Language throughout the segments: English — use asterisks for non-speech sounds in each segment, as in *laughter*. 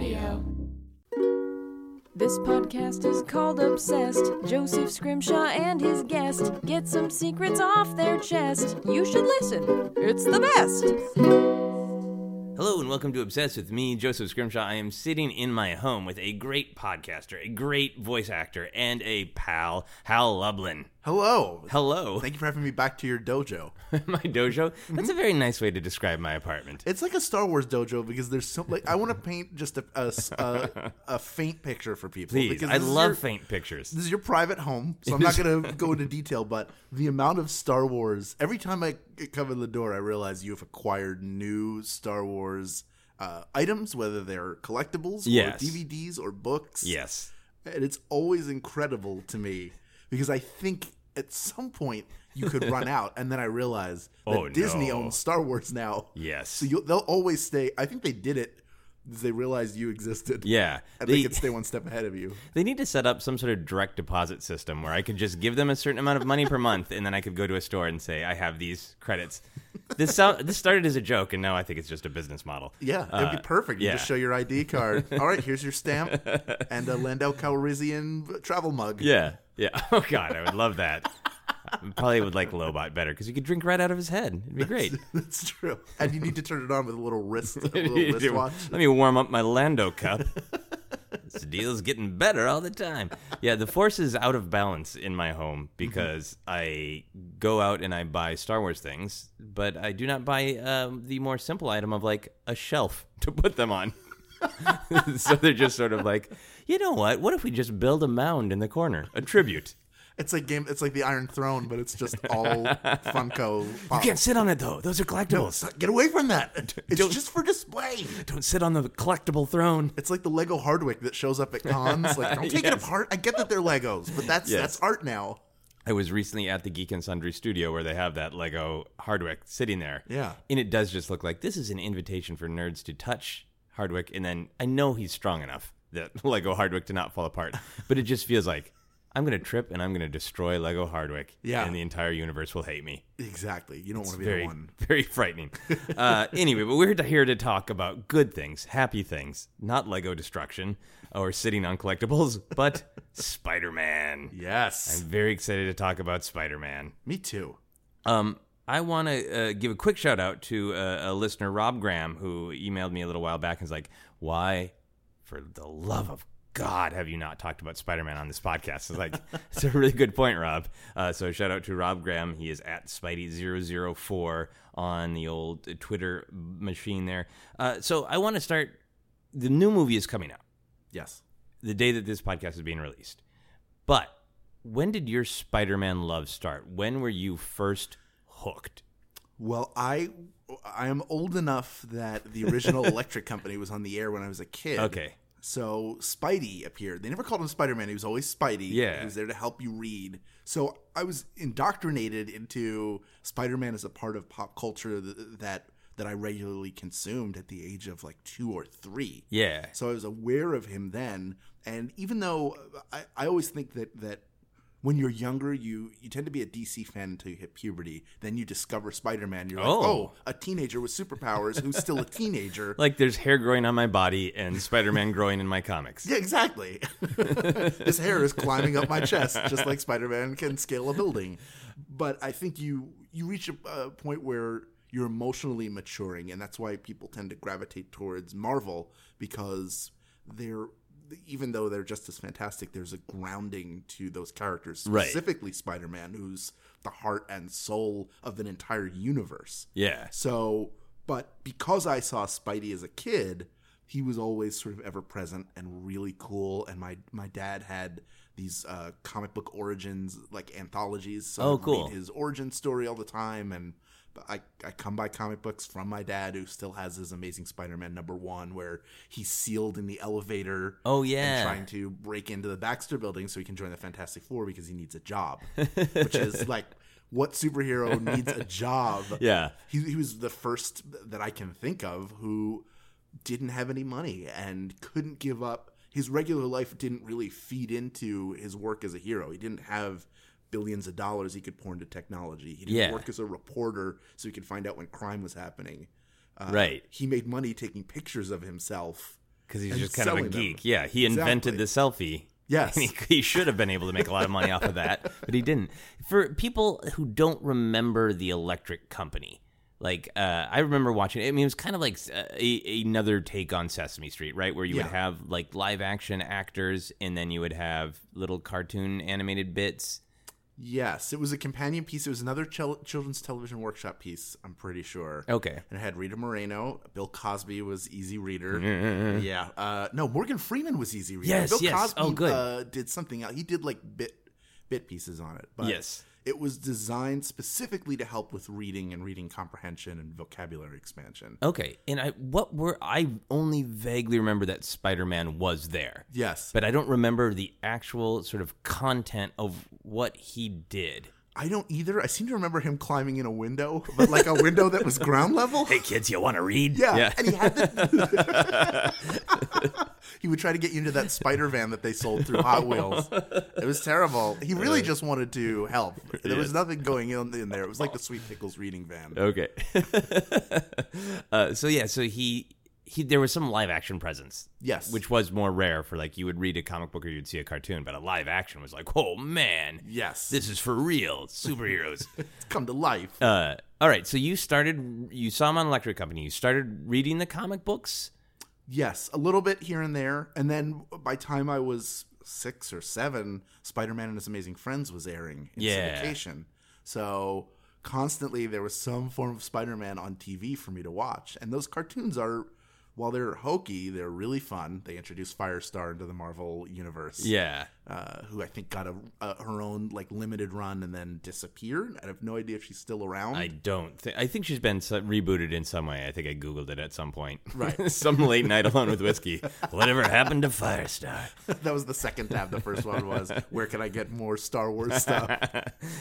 Audio. This podcast is called Obsessed. Joseph Scrimshaw and his guest get some secrets off their chest. You should listen, it's the best. Hello and welcome to Obsessed with me, Joseph Scrimshaw. I am sitting in my home with a great podcaster, a great voice actor, and a pal, Hal Lublin. Hello. Hello. Thank you for having me back to your dojo. *laughs* my dojo? That's a very nice way to describe my apartment. It's like a Star Wars dojo because there's so like I want to paint just a, a, a, a faint picture for people. Please, I love your- faint pictures. This is your private home, so I'm *laughs* not going to go into detail. But the amount of Star Wars every time I come in the door, I realize you have acquired new Star Wars uh, items, whether they're collectibles, Yes. or DVDs, or books. Yes. and it's always incredible to me because I think at some point you could run *laughs* out, and then I realize that Oh, Disney no. owns Star Wars now. Yes. so you'll, they'll always stay. I think they did it because they realized you existed. Yeah. and They- they could stay one step ahead of you. *laughs* They need to set up some sort of direct deposit system where I could just give them a certain amount of money per *laughs* month, and then I could go to a store and say, "I have these credits." This sound, this started as a joke, and now I think it's just a business model. Yeah, it'd Uh, be perfect. You yeah. just show your ID card. All right, here's your stamp and a Lando Calrissian travel mug. Yeah, yeah. *laughs* Oh God, I would love that. I probably would like Lobot better because you could drink right out of his head. It'd be great. *laughs* that's true. And you need to turn it on with a little wrist, *laughs* a little wristwatch. Let me warm up my Lando cup. this deal's getting better all the time. Yeah, the force is out of balance in my home because I go out and I buy Star Wars things, but I do not buy um, the more simple item of like a shelf to put them on. so they're just sort of like, you know what? What if we just build a mound in the corner, a tribute? *laughs* It's like game. It's like the Iron Throne, but it's just all *laughs* Funko. You can't sit on it though; those are collectibles. Stop- Get away from that. *laughs* It's Don't- just for display. Don't sit on the collectible throne. It's like the Lego Hardwick that shows up at cons. Like, don't take it apart. I get that they're Legos, but that's Yes. that's art now. I was recently at the Geek and Sundry studio where they have that Lego Hardwick sitting there. Yeah. And it does just look like this is an invitation for nerds to touch Hardwick. And then I know he's strong enough that *laughs* Lego Hardwick to not fall apart. But it just feels like I'm going to trip and I'm going to destroy Lego Hardwick. Yeah. And the entire universe will hate me. Exactly. You don't want to be Very, the one. *laughs* very frightening. uh, anyway, but we're here to talk about good things, happy things, not Lego destruction or sitting on collectibles, *laughs* but Spider Man. Yes. I'm very excited to talk about Spider Man. Me too. Um, I want to uh, give a quick shout out to uh, a listener, Rob Graham, who emailed me a little while back and was like, "Why, for the love of God, have you not talked about Spider Man on this podcast?" It's like *laughs* it's a really good point, Rob. Uh, so shout out to Rob Graham. He is at Spidey004 on the old Twitter machine there. Uh, so I want to start. The new movie is coming out Yes. the day that this podcast is being released. But when did your Spider Man love start? When were you first hooked? Well, I I am old enough that the original *laughs* Electric Company was on the air when I was a kid. Okay. So Spidey appeared. They never called him Spider Man. He was always Spidey. Yeah. He was there to help you read. So I was indoctrinated into Spider Man as a part of pop culture th- that that I regularly consumed at the age of like two or three. Yeah. So I was aware of him then. And even though I, I always think that that when you're younger, you you tend to be a DC fan until you hit puberty. Then you discover Spider Man. You're like, Oh. oh, a teenager with superpowers who's still a teenager. *laughs* Like there's hair growing on my body and Spider Man *laughs* growing in my comics. Yeah, exactly. *laughs* His hair is climbing up my chest, just like Spider-Man can scale a building. But I think you you reach a, a point where you're emotionally maturing, and that's why people tend to gravitate towards Marvel because they're even though they're just as fantastic, there's a grounding to those characters, Right. specifically Spider-Man, who's the heart and soul of an entire universe. Yeah. So, but because I saw Spidey as a kid, he was always sort of ever present and really cool. And my my dad had these uh, comic book origins like anthologies. So Oh, cool. his origin story all the time, and I I come by comic books from my dad, who still has his Amazing Spider-Man number one, where he's sealed in the elevator. Oh, and yeah. trying to break into the Baxter Building so he can join the Fantastic Four because he needs a job, *laughs* which is like. What superhero needs a job? *laughs* Yeah. he, he was the first that I can think of who didn't have any money and couldn't give up. His regular life didn't really feed into his work as a hero. He didn't have billions of dollars he could pour into technology. He didn't Yeah. work as a reporter so he could find out when crime was happening. Uh, Right. He made money taking pictures of himself because he's just kind of a selling them. geek. Yeah, he invented Exactly. the selfie. Yes. And *laughs* he, he should have been able to make a lot of money off of that, but he didn't. For people who don't remember the Electric Company, like uh, I remember watching. it. I mean, it was kind of like uh, a, another take on Sesame Street, right? Where you would have like live action actors, and then you would have little cartoon animated bits. Yes, it was a companion piece. It was another chil- children's television workshop piece. I'm pretty sure. Okay. And it had Rita Moreno. Bill Cosby was Easy Reader. *laughs* Yeah. Uh, no, Morgan Freeman was Easy Reader. Yes, Bill yes. Cosby Oh, good. Uh, did something else. He did like bit bit pieces on it. But Yes. It was designed specifically to help with reading and reading comprehension and vocabulary expansion. Okay, and I what were I only vaguely remember that Spider Man was there. Yes. but I don't remember the actual sort of content of what he did. I don't either. I seem to remember him climbing in a window, but like a window that was ground level. Hey kids, you want to read? Yeah, and he had the. *laughs* he would try to get you into that spider van that they sold through Hot Wheels. It was terrible. He really just wanted to help. There was nothing going in, in there. It was like the Sweet Pickles reading van. Okay. *laughs* uh, so yeah, so he he there was some live action presence. Yes. which was more rare for like you would read a comic book or you'd see a cartoon, but a live action was like, oh man, Yes. this is for real, superheroes. *laughs* It's come to life. uh, all right, so you started, you saw him on Electric Company. You started reading the comic books. Yes, a little bit here and there, and then by time I was six or seven, Spider Man and His Amazing Friends was airing in Yeah. syndication. So constantly there was some form of Spider Man on TV for me to watch, and those cartoons are. While they're hokey, they're really fun. They introduced Firestar into the Marvel universe, Yeah. uh, who I think got a, a her own like limited run and then disappeared. I have no idea if she's still around. I don't think. I think she's been so- rebooted in some way. I think I googled it at some point. Right. *laughs* some late night alone with whiskey. *laughs* Whatever happened to Firestar? *laughs* that was the second tab. The first one was where can I get more Star Wars stuff?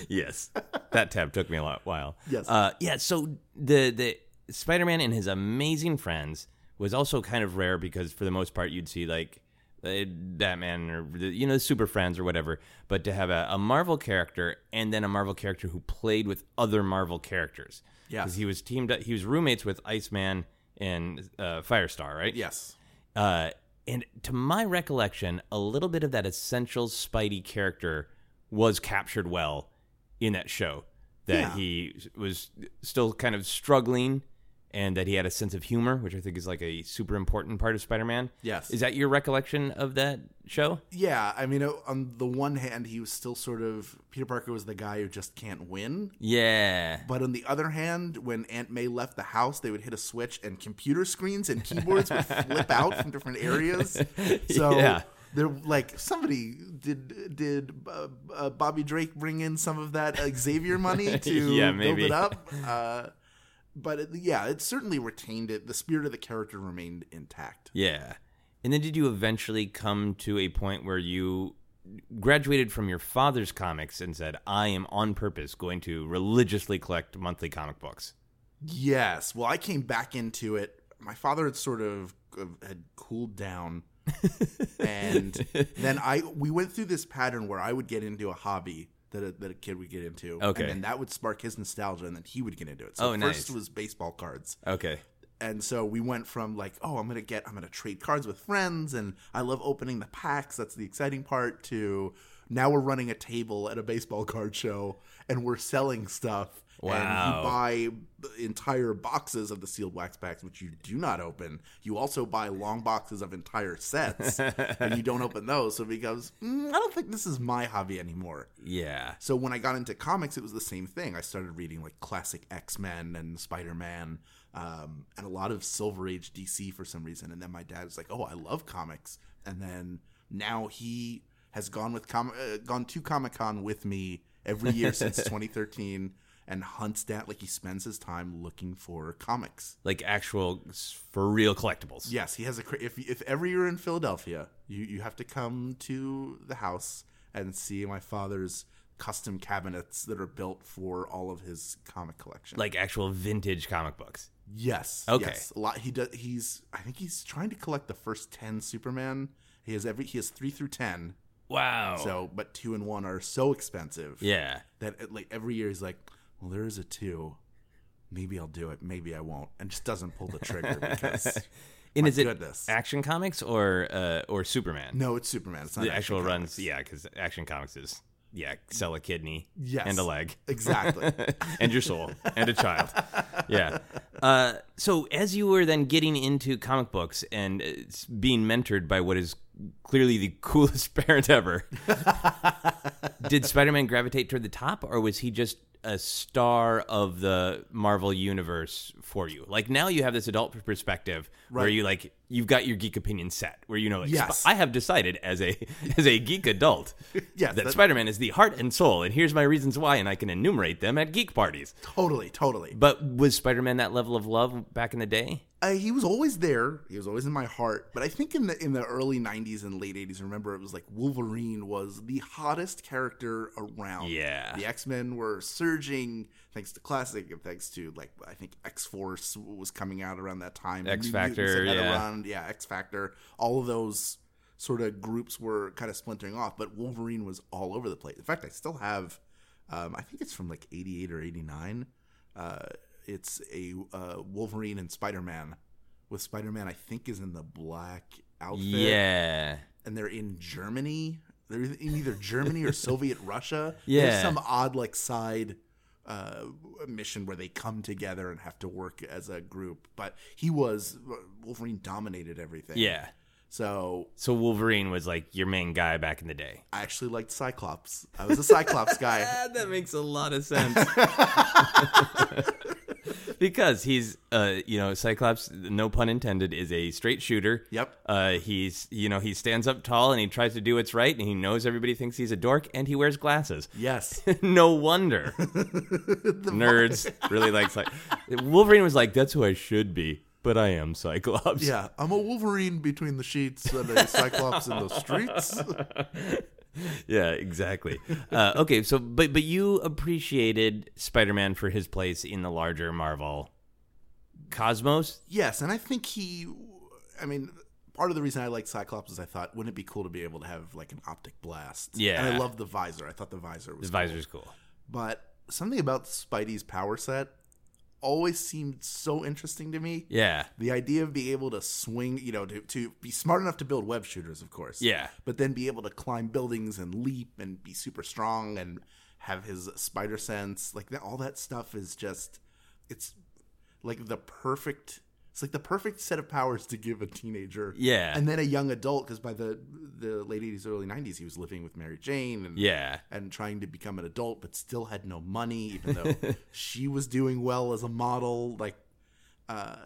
yes, that tab took me a lot while. Yes. Uh, yeah. So the the Spider Man and his amazing friends was also kind of rare because for the most part you'd see like uh, Batman or you know the Super Friends or whatever, but to have a, a Marvel character and then a Marvel character who played with other Marvel characters. Yes. Because he was teamed up. He was roommates with Iceman and uh, Firestar, right? Yes. Uh, and to my recollection, a little bit of that essential Spidey character was captured well in that show. That Yeah. he was still kind of struggling and that he had a sense of humor, which I think is like a super important part of Spider Man. Yes. Is that your recollection of that show? Yeah, I mean, uh, on the one hand, he was still sort of Peter Parker was the guy who just can't win. Yeah. But on the other hand, when Aunt May left the house, they would hit a switch and computer screens and keyboards would *laughs* flip out from different areas. *laughs* So Yeah. they're like somebody did did uh, uh, Bobby Drake bring in some of that uh, Xavier money *laughs* to Yeah, build it up? Uh, but it, yeah, it certainly retained it. The spirit of the character remained intact. Yeah. And then did you eventually come to a point where you graduated from your father's comics and said, I am on purpose going to religiously collect monthly comic books? Yes. Well, I came back into it. My father had sort of uh, had cooled down, *laughs* and then I we went through this pattern where I would get into a hobby that a, that a kid would get into, Okay. and then that would spark his nostalgia, and then he would get into it. So Oh, first nice. was baseball cards, Okay. and so we went from like, oh, I'm gonna get, I'm gonna trade cards with friends, and I love opening the packs. That's the exciting part. To now we're running a table at a baseball card show, and we're selling stuff. And Wow. you buy entire boxes of the sealed wax packs, which you do not open. You also buy long boxes of entire sets, *laughs* and you don't open those. So it becomes, mm, I don't think this is my hobby anymore. Yeah. So when I got into comics, it was the same thing. I started reading like classic X Men and Spider Man, um, and a lot of Silver Age DC for some reason. And then my dad was like, "Oh, I love comics." And then now he has gone with com- uh, gone to Comic Con with me every year since *laughs* 2013, and hunts that like he spends his time looking for comics. Like actual, for real collectibles. Yes, he has a. If if ever you're in Philadelphia, you you have to come to the house and see my father's custom cabinets that are built for all of his comic collection. Like actual vintage comic books. yes, Okay. yes, a lot. He does. He's. I think he's trying to collect the first ten Superman. He has every. He has three through ten. Wow. So, but two and one are so expensive yeah. that like every year he's like, well, there is a two. Maybe I'll do it. Maybe I won't, and just doesn't pull the trigger because *laughs* And My is it goodness. Action Comics or uh, or Superman? No, it's Superman. It's not the Action actual Comics. runs. Yeah, because Action Comics is yeah, sell a kidney Yes. and a leg. Exactly. *laughs* and your soul and a child. Yeah. Uh, so as you were then getting into comic books and uh, being mentored by what is clearly the *laughs* coolest parent ever, did Spider-Man gravitate toward the top, or was he just a star of the Marvel universe for you? Like now you have this adult perspective where you like you've got your geek opinion set, where you know, like, Yes. Sp- I have decided as a *laughs* as a geek adult *laughs* Yes, that that- Spider-Man is the heart and soul, and here's my reasons why, and I can enumerate them at geek parties. totally, totally. But was Spider-Man that level of love back in the day? Uh, he was always there. He was always in my heart. But I think in the in the early '90s and late '80s, remember it was like Wolverine was the hottest character around. Yeah. the X Men were surging thanks to classic and thanks to like I think X Force was coming out around that time. X Factor, yeah. run. yeah, X Factor. All of those sort of groups were kind of splintering off, but Wolverine was all over the place. In fact, I still have. Um, I think it's from like '88 or '89. Uh, it's a uh, Wolverine and Spider Man. With Spider Man, I think is in the black outfit. Yeah. and they're in Germany. They're in either Germany or *laughs* Soviet Russia. Yeah. There's some odd like side uh, mission where they come together and have to work as a group. But he was Wolverine dominated everything. Yeah. So So Wolverine was like your main guy back in the day. I actually liked Cyclops. I was a Cyclops guy. *laughs* that makes a lot of sense. *laughs* *laughs* because he's uh you know Cyclops no pun intended is a straight shooter. Yep. Uh he's you know he stands up tall and he tries to do what's right and he knows everybody thinks he's a dork and he wears glasses. Yes. *laughs* no wonder *laughs* nerds really like Cy- Wolverine was like that's who I should be, but I am Cyclops. Yeah. I'm a Wolverine between the sheets and a Cyclops in the streets. *laughs* yeah, exactly. Uh, okay, so but but you appreciated Spider-Man for his place in the larger Marvel cosmos. Yes, and I think he. I mean, part of the reason I like Cyclops is I thought, wouldn't it be cool to be able to have like an optic blast? Yeah. and I love the visor. I thought the visor was His cool. visor's cool. but something about Spidey's power set always seemed so interesting to me. Yeah, The idea of being able to swing, you know, to, to be smart enough to build web shooters, of course. Yeah. But then be able to climb buildings and leap and be super strong and have his spider sense. Like that, all that stuff is just, it's like the perfect. It's like the perfect set of powers to give a teenager. Yeah. And then a young adult, because by the the late eighties, early nineties, he was living with Mary Jane and yeah, and trying to become an adult, but still had no money, even though *laughs* she was doing well as a model. Like, uh,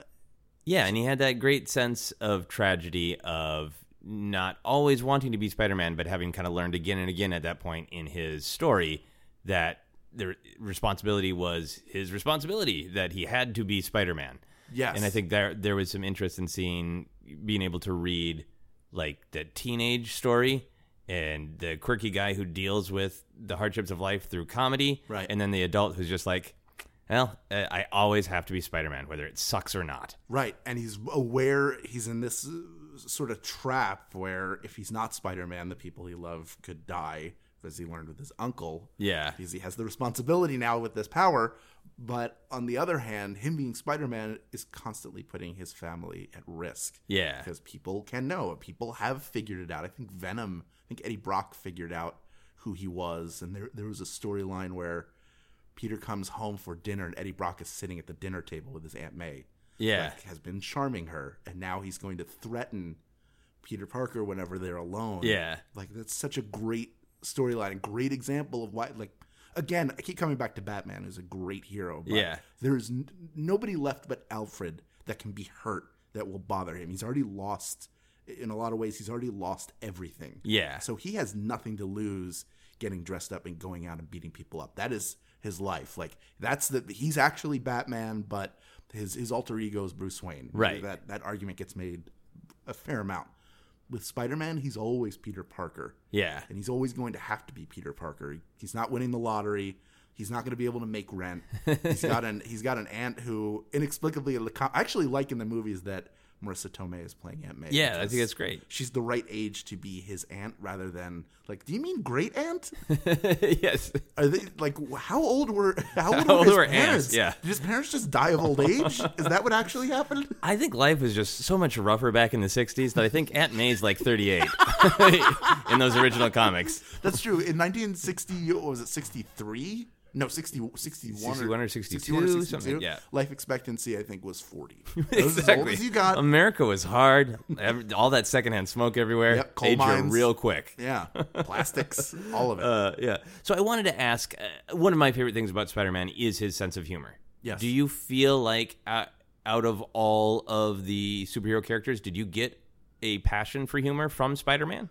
yeah. And he had that great sense of tragedy of not always wanting to be Spider-Man, but having kind of learned again and again at that point in his story that the responsibility was his responsibility that he had to be Spider-Man. Yes, And I think there there was some interest in seeing being able to read like the teenage story and the quirky guy who deals with the hardships of life through comedy, Right. And then the adult who's just like, well, I always have to be Spider Man, whether it sucks or not. right, and he's aware he's in this uh, sort of trap where if he's not Spider Man, the people he loved could die, as he learned with his uncle. Yeah, because he has the responsibility now with this power. But on the other hand, him being Spider Man is constantly putting his family at risk. Yeah. Because people can know. People have figured it out. I think Venom, I think Eddie Brock figured out who he was. And there, there was a storyline where Peter comes home for dinner and Eddie Brock is sitting at the dinner table with his Aunt May. Yeah. Like, has been charming her. And now he's going to threaten Peter Parker whenever they're alone. Yeah. Like that's such a great storyline, a great example of why. Like again, I keep coming back to Batman, who's a great hero. But Yeah. there's n- nobody left but Alfred that can be hurt that will bother him. He's already lost. In a lot of ways, he's already lost everything. Yeah. So he has nothing to lose getting dressed up and going out and beating people up. That is his life. Like that's the he's actually Batman, but his his alter ego is Bruce Wayne. Right. That that argument gets made a fair amount. With Spider-Man, he's always Peter Parker yeah, and he's always going to have to be Peter Parker. He's not winning the lottery. He's not going to be able to make rent. He's got an he's got an aunt who inexplicably I actually like in the movies that Marisa Tomei is playing Aunt May. Yeah, I think that's great. She's the right age to be his aunt rather than like. Do you mean great aunt? *laughs* yes. Are they like how old were *laughs* how old How were old his were aunts? parents? Yeah. Did his parents just die of old age? Is that what actually happened? *laughs* I think life was just so much rougher back in the 60s that I think Aunt May's like 38 in those original comics. That's true. In 1960, what was it 63? No, 60, 61, 61 or 62, 61 or 62. something, yeah. Life expectancy, I think, was 40. *laughs* That was as old as you got. America was hard. All that secondhand smoke everywhere. Yep, coal mines. real quick. yeah, plastics, *laughs* all of it. Uh, yeah. So I wanted to ask uh, one of my favorite things about Spider Man is his sense of humor. Yes. Do you feel like uh, out of all of the superhero characters, did you get a passion for humor from Spider Man?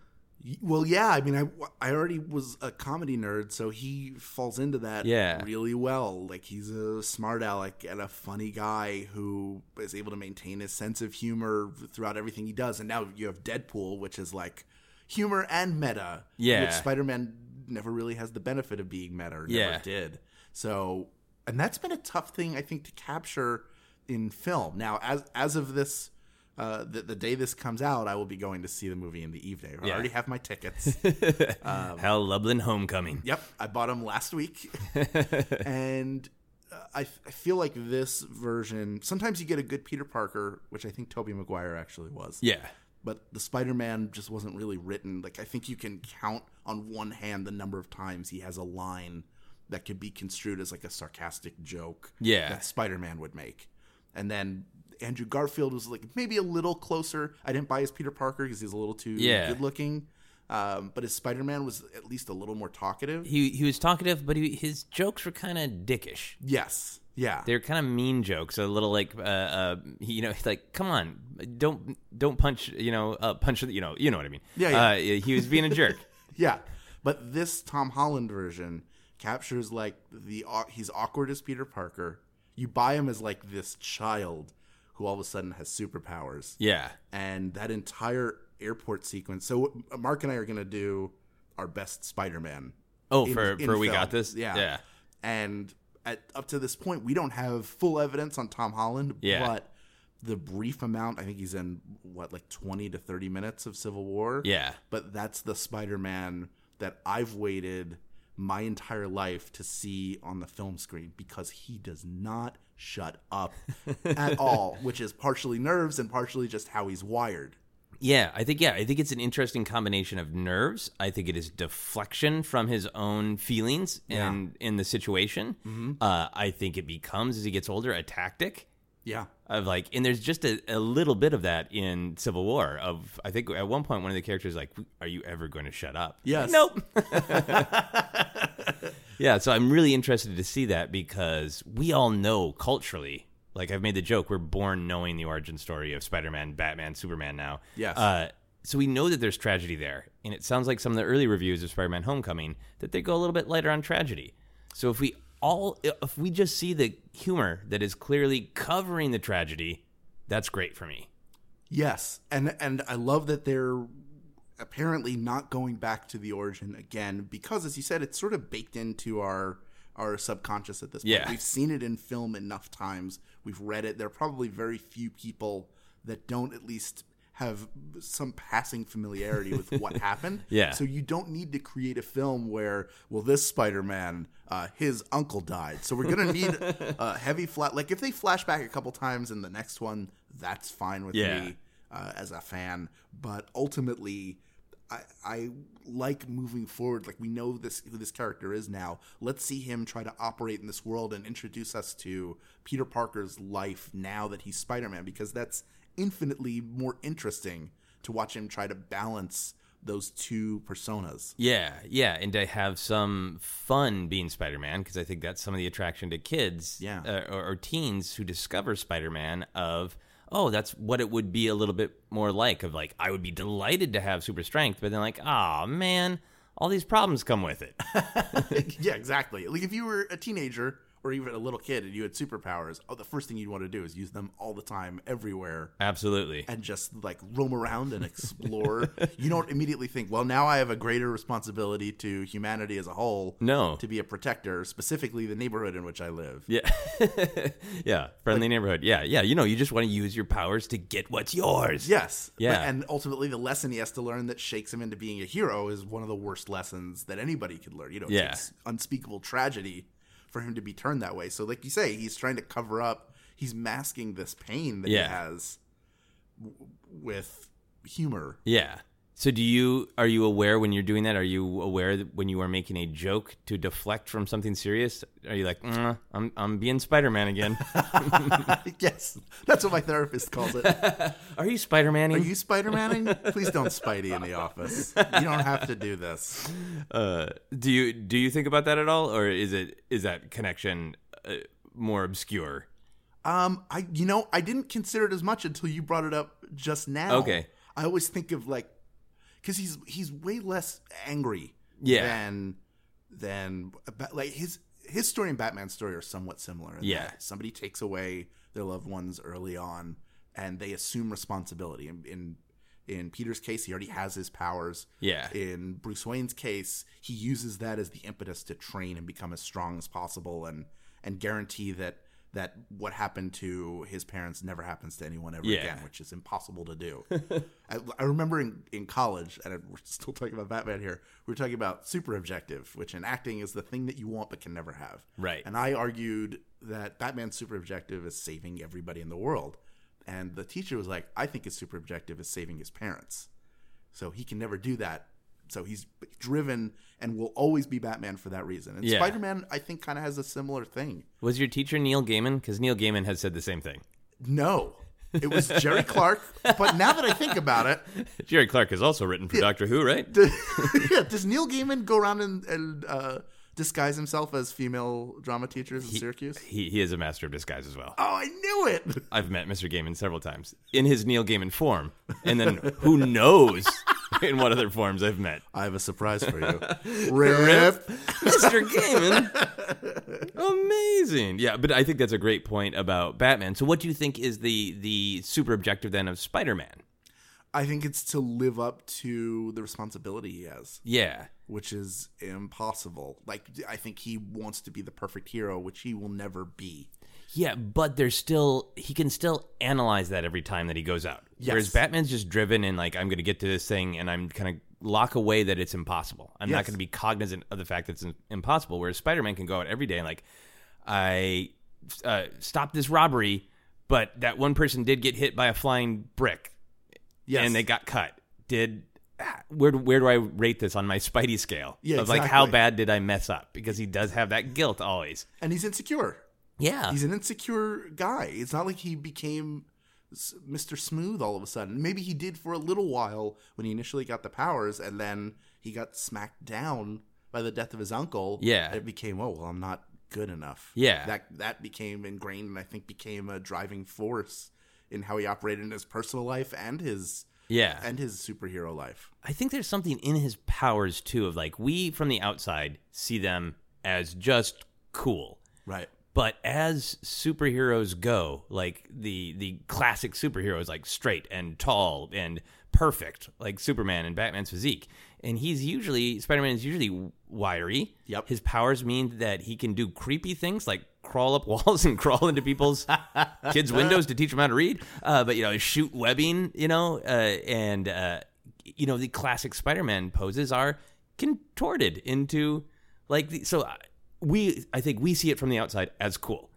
Well, yeah. I mean, I I already was a comedy nerd, so he falls into that Yeah. really well. Like he's a smart aleck and a funny guy who is able to maintain his sense of humor throughout everything he does. And now you have Deadpool, which is like humor and meta. Yeah. which Spider Man never really has the benefit of being meta. Or Yeah. never did. So, and that's been a tough thing I think to capture in film. Now, as as of this. Uh, the, the day this comes out, I will be going to see the movie in the evening. I Yeah. already have my tickets. *laughs* Um, Hell, Lublin Homecoming. Yep, I bought them last week, *laughs* and uh, I, I feel like this version. Sometimes you get a good Peter Parker, which I think Tobey Maguire actually was. Yeah. But the Spider-Man just wasn't really written. Like I think you can count on one hand the number of times he has a line that could be construed as like a sarcastic joke. Yeah. that Spider-Man would make, and then. Andrew Garfield was like maybe a little closer. I didn't buy his Peter Parker because he's a little too Yeah. good looking. Um, but his Spider Man was at least a little more talkative. He he was talkative, but he, his jokes were kind of dickish. Yes. Yeah. They're kind of mean jokes, a little like, uh, uh, he- you know, he's like, come on, don't don't punch, you know, uh, punch, you know, you know what I mean? Yeah, yeah. Uh, he was being a jerk. *laughs* yeah. But this Tom Holland version captures like the au- he's awkward as Peter Parker. You buy him as like this child who all of a sudden has superpowers. yeah, And that entire airport sequence. So Mark and I are going to do our best Spider-Man. Oh, in- for in for we got this. Yeah. yeah, And at up to this point, we don't have full evidence on Tom Holland, Yeah. but the brief amount, I think he's in what like 20 to 30 minutes of Civil War. yeah. But that's the Spider-Man that I've waited my entire life to see on the film screen because he does not shut up *laughs* at all, which is partially nerves and partially just how he's wired. Yeah, I think yeah, I think it's an interesting combination of nerves. I think it is deflection from his own feelings and in the situation. Mm-hmm. Uh, I think it becomes as he gets older a tactic Yeah. of like, and there's just a, a little bit of that in Civil War. Of I think at one point one of the characters is like, "Are you ever going to shut up?" Yes. Nope. *laughs* *laughs* yeah, so I'm really interested to see that because we all know culturally. Like I've made the joke, we're born knowing the origin story of Spider-Man, Batman, Superman. Now, Yes. Uh, so we know that there's tragedy there, and it sounds like some of the early reviews of Spider-Man: Homecoming that they go a little bit lighter on tragedy. So if we all, if we just see the humor that is clearly covering the tragedy, that's great for me. Yes, and and I love that they're apparently not going back to the origin again because, as you said, it's sort of baked into our our subconscious at this point. Yeah. We've seen it in film enough times. We've read it. There are probably very few people that don't at least have some passing familiarity with *laughs* what happened. Yeah. So you don't need to create a film where, well, this Spider-Man, uh, his uncle died. So we're gonna need *laughs* a heavy flat. Like if they flash back a couple times in the next one, that's fine with Yeah. me uh, as a fan. But ultimately, I, I like moving forward. Like we know this who this character is now. Let's see him try to operate in this world and introduce us to Peter Parker's life now that he's Spider-Man, because that's infinitely more interesting to watch him try to balance those two personas. Yeah, yeah, and to have some fun being Spider-Man because I think that's some of the attraction to kids, Yeah. uh, or, or teens who discover Spider-Man. Of oh, that's what it would be a little bit more like. Of like, I would be delighted to have super strength, but then like, oh man, all these problems come with it. *laughs* *laughs* yeah, exactly. Like if you were a teenager or even a little kid and you had superpowers, oh, the first thing you'd want to do is use them all the time, everywhere, Absolutely. and just like roam around and explore. *laughs* you don't immediately think, well, now I have a greater responsibility to humanity as a whole. No. To be a protector, specifically the neighborhood in which I live. Yeah. *laughs* yeah. Friendly neighborhood. Yeah. Yeah. You know, you just want to use your powers to get what's yours. Yes. Yeah. But- and ultimately, the lesson he has to learn that shakes him into being a hero is one of the worst lessons that anybody could learn. You know, Yeah. unspeakable tragedy for him to be turned that way. So, like you say, he's trying to cover up, he's masking this pain that Yeah. he has w- with humor. Yeah. So do you are you aware when you're doing that? Are you aware that when you are making a joke to deflect from something serious? Are you like, mm, I'm I'm being Spider-Man again? *laughs* yes. That's what my therapist calls it. *laughs* are you Spider-Man? Are you Spider Manning? Please don't Spidey in the office. You don't have to do this. uh, do you do you think about that at all, or is it is that connection uh, more obscure? Um, I you know I didn't consider it as much until you brought it up just now. Okay. I always think of like because he's he's way less angry. Yeah. Than than like his his story and Batman's story are somewhat similar. Yeah. somebody takes away their loved ones early on, and they assume responsibility. In in, in Peter's case, he already has his powers. Yeah. In Bruce Wayne's case, he uses that as the impetus to train and become as strong as possible, and and guarantee that that what happened to his parents never happens to anyone ever Yeah. again, which is impossible to do. *laughs* I, I remember in, in college, and we're still talking about Batman here. We were talking about super objective, which in acting is the thing that you want but can never have. Right. And I argued that Batman's super objective is saving everybody in the world, and the teacher was like, "I think his super objective is saving his parents." So he can never do that. So he's driven and will always be Batman for that reason. And Yeah. Spider Man, I think, kind of has a similar thing. Was your teacher Neil Gaiman? Because Neil Gaiman has said the same thing. No, it was Jerry Clark. But now that I think about it, *laughs* Jerry Clark has also written for Doctor Who, right? *laughs* yeah, does Neil Gaiman go around and, and uh, disguise himself as female drama teachers in Syracuse? He he is a master of disguise as well. Oh, I knew it. I've met Mr. Gaiman several times in his Neil Gaiman form, and then who knows *laughs* in what other forms I've met I have a surprise for you. *laughs* Rip. Mr. Gaiman. *laughs* Amazing. Yeah, but I think that's a great point about Batman. So, what do you think is the the super objective then of Spider Man? I think it's to live up to the responsibility he has. Yeah, which is impossible. Like I think he wants to be the perfect hero, which he will never be. Yeah, but there's still he can still analyze that every time that he goes out. Whereas Batman's just driven and like I'm going to get to this thing, and I'm kind of lock away that it's impossible. I'm not going to be cognizant of the fact that it's impossible. Whereas Spider Man can go out every day and like I uh, stopped this robbery, but that one person did get hit by a flying brick. Yes. and they got cut. Did where do- where do I rate this on my Spidey scale? Yeah, of like how bad did I mess up? Because he does have that guilt always. and he's insecure. Yeah, He's an insecure guy. It's not like he became Mr. Smooth all of a sudden. Maybe he did for a little while when he initially got the powers, and then he got smacked down by the death of his uncle. Yeah. it became oh well, I'm not good enough. Yeah. that that became ingrained, and I think became a driving force in how he operated in his personal life and his yeah. and his superhero life. I think there's something in his powers too. Of like we from the outside see them as just cool. Right. But as superheroes go, like the the classic superheroes, like straight and tall and perfect, like Superman and Batman's physique, and he's usually Spider Man is usually wiry. Yep. His powers mean that he can do creepy things like crawl up *laughs* walls and crawl into people's kids' *laughs* windows to teach them how to read. Uh, but you know, shoot webbing, you know, uh, and uh, you know the classic Spider Man poses are contorted into like the, so. We I think we see it from the outside as cool.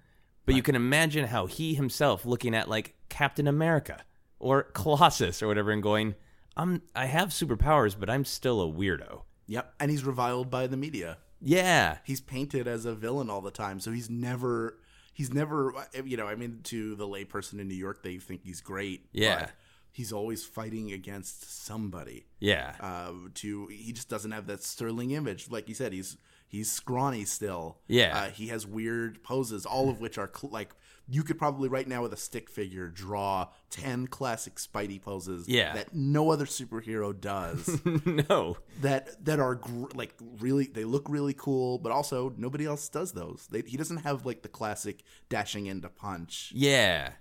But you can imagine how he himself looking at like Captain America or Colossus or whatever and going, I'm I have superpowers, but I'm still a weirdo. Yep. And he's reviled by the media. Yeah. He's painted as a villain all the time, so he's never he's never you know, I mean to the layperson in New York they think he's great. Yeah. but he's always fighting against somebody. Yeah. Uh, to he just doesn't have that sterling image. Like you said, he's He's scrawny still. Yeah. Uh, he has weird poses, all of which are cl- like you could probably right now with a stick figure draw ten classic Spidey poses. Yeah. That no other superhero does. *laughs* no. that that are gr- like really they look really cool, but also nobody else does those. They, he doesn't have like the classic dashing into punch. Yeah.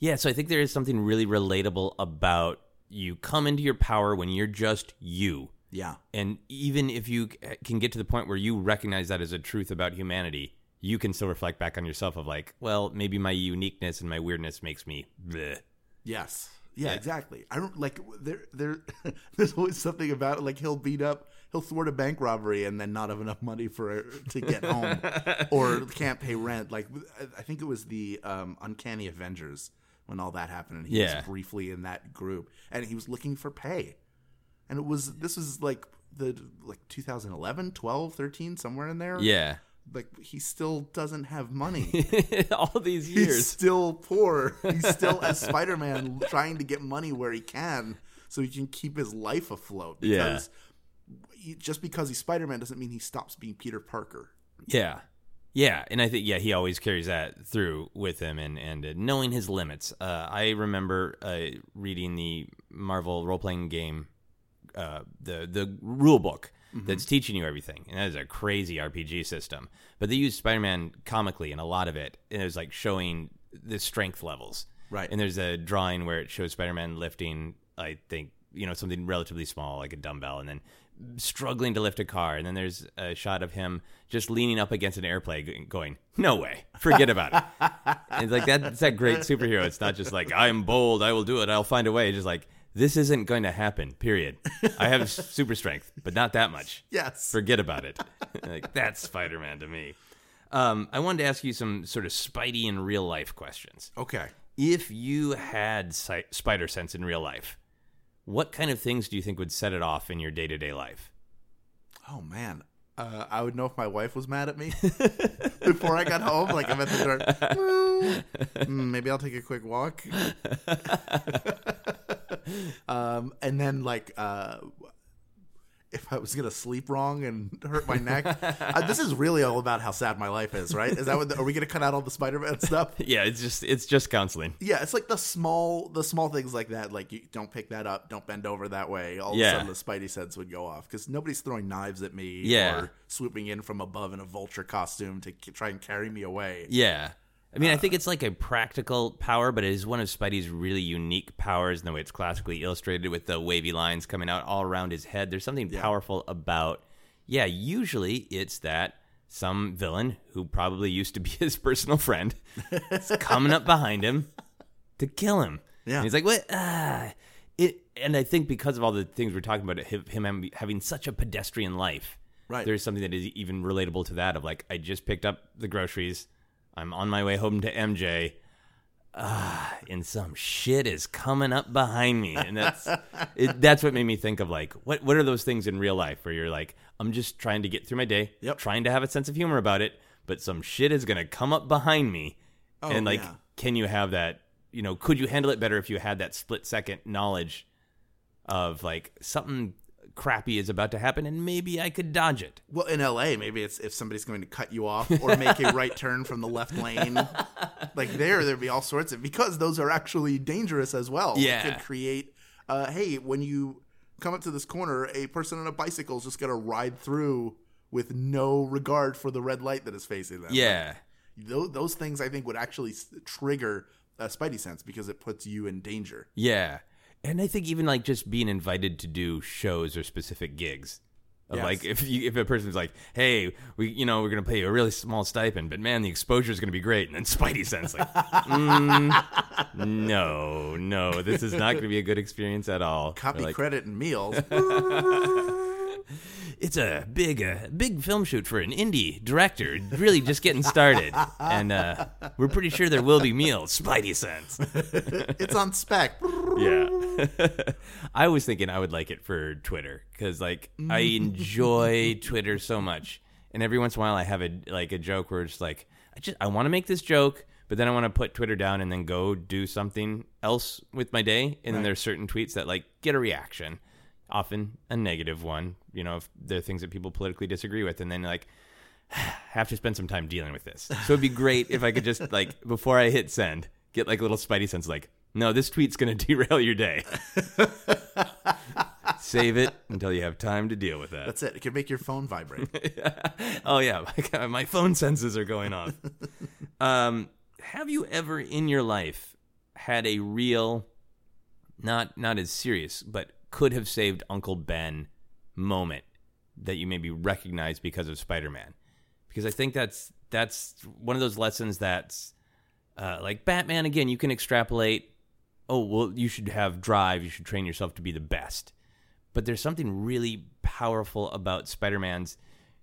Yeah, so I think there is something really relatable about you come into your power when you're just you. Yeah. And even if you can get to the point where you recognize that as a truth about humanity, you can still reflect back on yourself of like, well, maybe my uniqueness and my weirdness makes me bleh. Yes. Yeah, Yeah. exactly. I don't like there there *laughs* there's always something about it like he'll beat up he'll thwart a bank robbery and then not have enough money for to get home *laughs* or can't pay rent. Like I- I think it was the um, Uncanny Avengers when all that happened and he Yeah. was briefly in that group and he was looking for pay. And it was this was like the like 2011, 12, 13 somewhere in there. Yeah. Like he still doesn't have money. *laughs* All these years. He's still poor. He's still *laughs* as Spider Man trying to get money where he can so he can keep his life afloat. Yeah. Because he, just because he's Spider Man doesn't mean he stops being Peter Parker. Yeah. Yeah, and I think yeah, he always carries that through with him and and uh, knowing his limits. Uh, I remember uh, reading the Marvel role playing game, uh, the the rule book that's teaching you everything, and that is a crazy RPG system. But they use Spider Man comically in a lot of it, and it was like showing the strength levels. Right. And there's a drawing where it shows Spider Man lifting, I think, you know, something relatively small like a dumbbell, and then struggling to lift a car. And then there's a shot of him just leaning up against an airplane, going, "No way, forget about it." and *laughs* it's like that, it's that great superhero. It's not just like I'm bold, I will do it, I'll find a way. It's just like this isn't going to happen. Period. I have *laughs* super strength, but not that much. Yes. Forget about it. *laughs* like that's Spider Man to me. Um, I wanted to ask you some sort of Spidey in real life questions okay. if you had si- spider sense in real life, what kind of things do you think would set it off in your day to day life? Oh, man. Uh, I would know if my wife was mad at me *laughs* before I got home. Like I'm at the door. "Well, mm, maybe I'll take a quick walk. Um, and then like uh, if I was gonna sleep wrong and hurt my neck. *laughs* uh, this is really all about how sad my life is, right? Is that what? The, are we gonna cut out all the Spider-Man stuff? *laughs* Yeah, it's just it's just counseling. Yeah, it's like the small, the small things like that. Like you don't pick that up, don't bend over that way. All Yeah. of a sudden, the Spidey sense would go off because nobody's throwing knives at me Yeah. or swooping in from above in a vulture costume to k- try and carry me away. Yeah. I mean, I think it's like a practical power, but it is one of Spidey's really unique powers in the way it's classically illustrated with the wavy lines coming out all around his head. There's something powerful about, yeah, usually it's that some villain who probably used to be *laughs* his personal friend is coming up behind him to kill him. Yeah. And he's like, what? Ah. It, and I think because of all the things we're talking about, him him having such a pedestrian life, Right. there's something that is even relatable to that of like, I just picked up the groceries. I'm on my way home to MJ. Ah, and some shit is coming up behind me, and that's it, that's what made me think of like what what are those things in real life where you're like I'm just trying to get through my day, Yep. trying to have a sense of humor about it, but some shit is gonna come up behind me, Oh, and like, yeah. can you have that? You know, could you handle it better if you had that split second knowledge of like something crappy is about to happen, and maybe I could dodge it. Well, in LA, maybe it's if somebody's going to cut you off or make a right turn from the left lane. *laughs* Like there, there'd be all sorts of because those are actually dangerous as well. Yeah. it could create. Uh, hey, when you come up to this corner, a person on a bicycle is just going to ride through with no regard for the red light that is facing them. Yeah. those, those things I think would actually s- trigger a Spidey sense because it puts you in danger. Yeah. And I think even like just being invited to do shows or specific gigs. Yes. Like if you, if a person's like, "Hey, we you know we're gonna pay you a really small stipend, but man, the exposure is gonna be great," and then *laughs* Spidey sense like, mm, "No, no, this is not gonna be a good experience at all." Copy like, credit and meals. *laughs* *laughs* it's a big uh, big film shoot for an indie director, really just getting started, and uh, we're pretty sure there will be meals. Spidey sense. it's on spec. Yeah. *laughs* I was thinking I would like it for Twitter because like I mm. enjoy *laughs* Twitter so much, and every once in a while I have a like a joke where it's like I just I want to make this joke, but then I want to put Twitter down and then go do something else with my day, and then there's certain tweets that like get a reaction, often a negative one. You know, if they're things that people politically disagree with, and then like. *sighs* have to spend some time dealing with this. So it'd be great if I could just like before I hit send, get like a little spidey sense like, no, this tweet's going *laughs* to derail your day. *laughs* Save it until you have time to deal with that. That's it. It can make your phone vibrate. *laughs* oh yeah, my, phone senses are going off. um, have you ever in your life had a real, not not as serious, but could have saved Uncle Ben moment that you maybe recognize because of Spider-Man? Because I think that's that's one of those lessons that's uh, like Batman. Again, you can extrapolate. Oh well, you should have drive. You should train yourself to be the best. But there's something really powerful about Spider-Man's.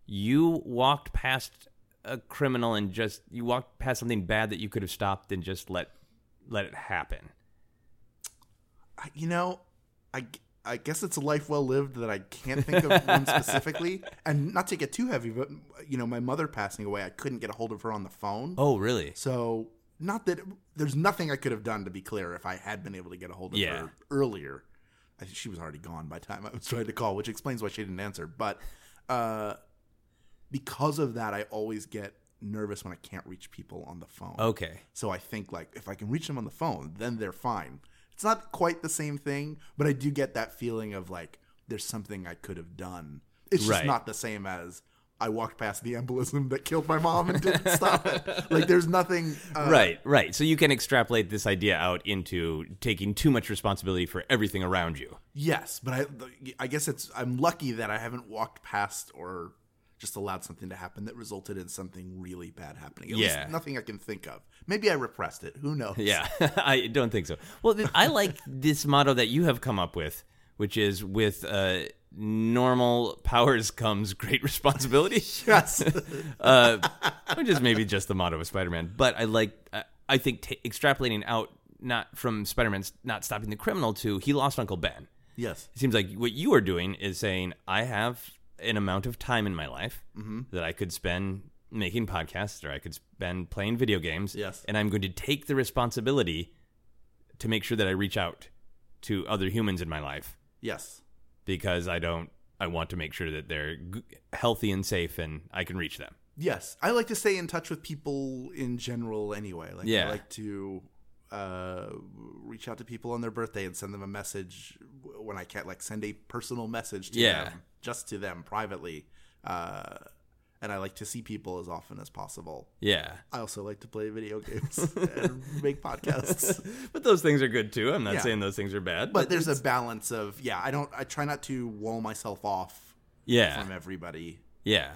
You walked past a criminal and just you walked past something bad that you could have stopped and just let let it happen. You know, I, I guess it's a life well lived that I can't think of one *laughs* specifically. And not to get too heavy, but, you know, my mother passing away, I couldn't get a hold of her on the phone. Oh, really? So, not that there's nothing I could have done to be clear if I had been able to get a hold of Yeah. her earlier. I she was already gone by the time I was trying to call, which explains why she didn't answer. But uh, because of that, I always get nervous when I can't reach people on the phone. Okay. So I think like if I can reach them on the phone, then they're fine. It's not quite the same thing, but I do get that feeling of like there's something I could have done. It's just Right. not the same as I walked past the embolism that killed my mom and didn't stop it. Like there's nothing. Uh, right, right. So you can extrapolate this idea out into taking too much responsibility for everything around you. Yes, but I, I guess it's I'm lucky that I haven't walked past or just allowed something to happen that resulted in something really bad happening. At Yeah. nothing I can think of. Maybe I repressed it. Who knows? Yeah, *laughs* I don't think so. Well, I like this motto that you have come up with, which is with uh, normal powers comes great *laughs* responsibility. *laughs* Yes. *laughs* uh, which is maybe just the motto of Spider-Man. But I like, I, I think t- extrapolating out not from Spider-Man's not stopping the criminal to he lost Uncle Ben. yes. It seems like what you are doing is saying I have an amount of time in my life Mm-hmm. that I could spend making podcasts or I could spend playing video games. Yes. and I'm going to take the responsibility to make sure that I reach out to other humans in my life Yes. Because I don't. I want to make sure that they're healthy and safe, and I can reach them. Yes, I like to stay in touch with people in general. Anyway, like Yeah. I like to uh, reach out to people on their birthday and send them a message when I can't. Like send a personal message to Yeah. them, just to them privately. Uh, and I like to see people as often as possible. Yeah, I also like to play video *laughs* games and make podcasts. *laughs* but those things are good too. I'm not Yeah. saying those things are bad, But there's a balance of yeah. I don't. I try not to wall myself off yeah, from everybody. Yeah,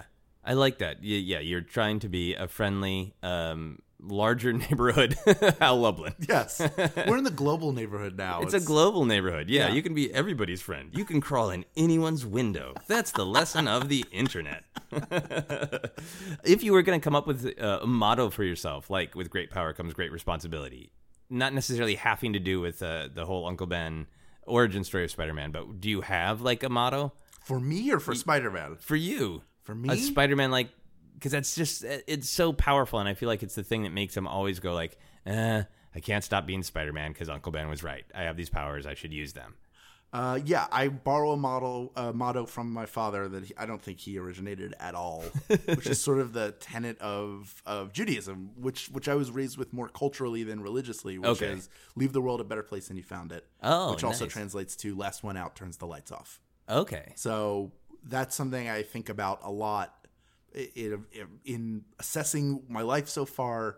I like that. Yeah, you're trying to be a friendly, um, larger *laughs* neighborhood Hal Lublin. Yes, *laughs* we're in the global neighborhood now. It's a global neighborhood. Yeah, Yeah. you can be everybody's friend. You can crawl in anyone's window. That's the lesson of the internet. *laughs* if you were going to come up with uh, a motto for yourself, like with great power comes great responsibility, not necessarily having to do with uh, the whole Uncle Ben origin story of Spider-Man, but do you have like a motto for me or for Spider Man. for you? For me, a Spider-Man like because that's just it's so powerful, and I feel like it's the thing that makes him always go like, eh, I can't stop being Spider-Man because Uncle Ben was right. I have these powers, I should use them. Uh, yeah, I borrow a model uh, motto from my father that he, I don't think he originated at all, *laughs* which is sort of the tenet of of Judaism, which which I was raised with more culturally than religiously, which Okay. is leave the world a better place than you found it. Oh, which also nice. translates to last one out turns the lights off. Okay, So that's something I think about a lot i- in, in assessing my life so far.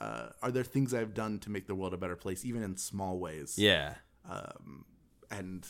Uh, are there things I've done to make the world a better place, even in small ways? yeah, and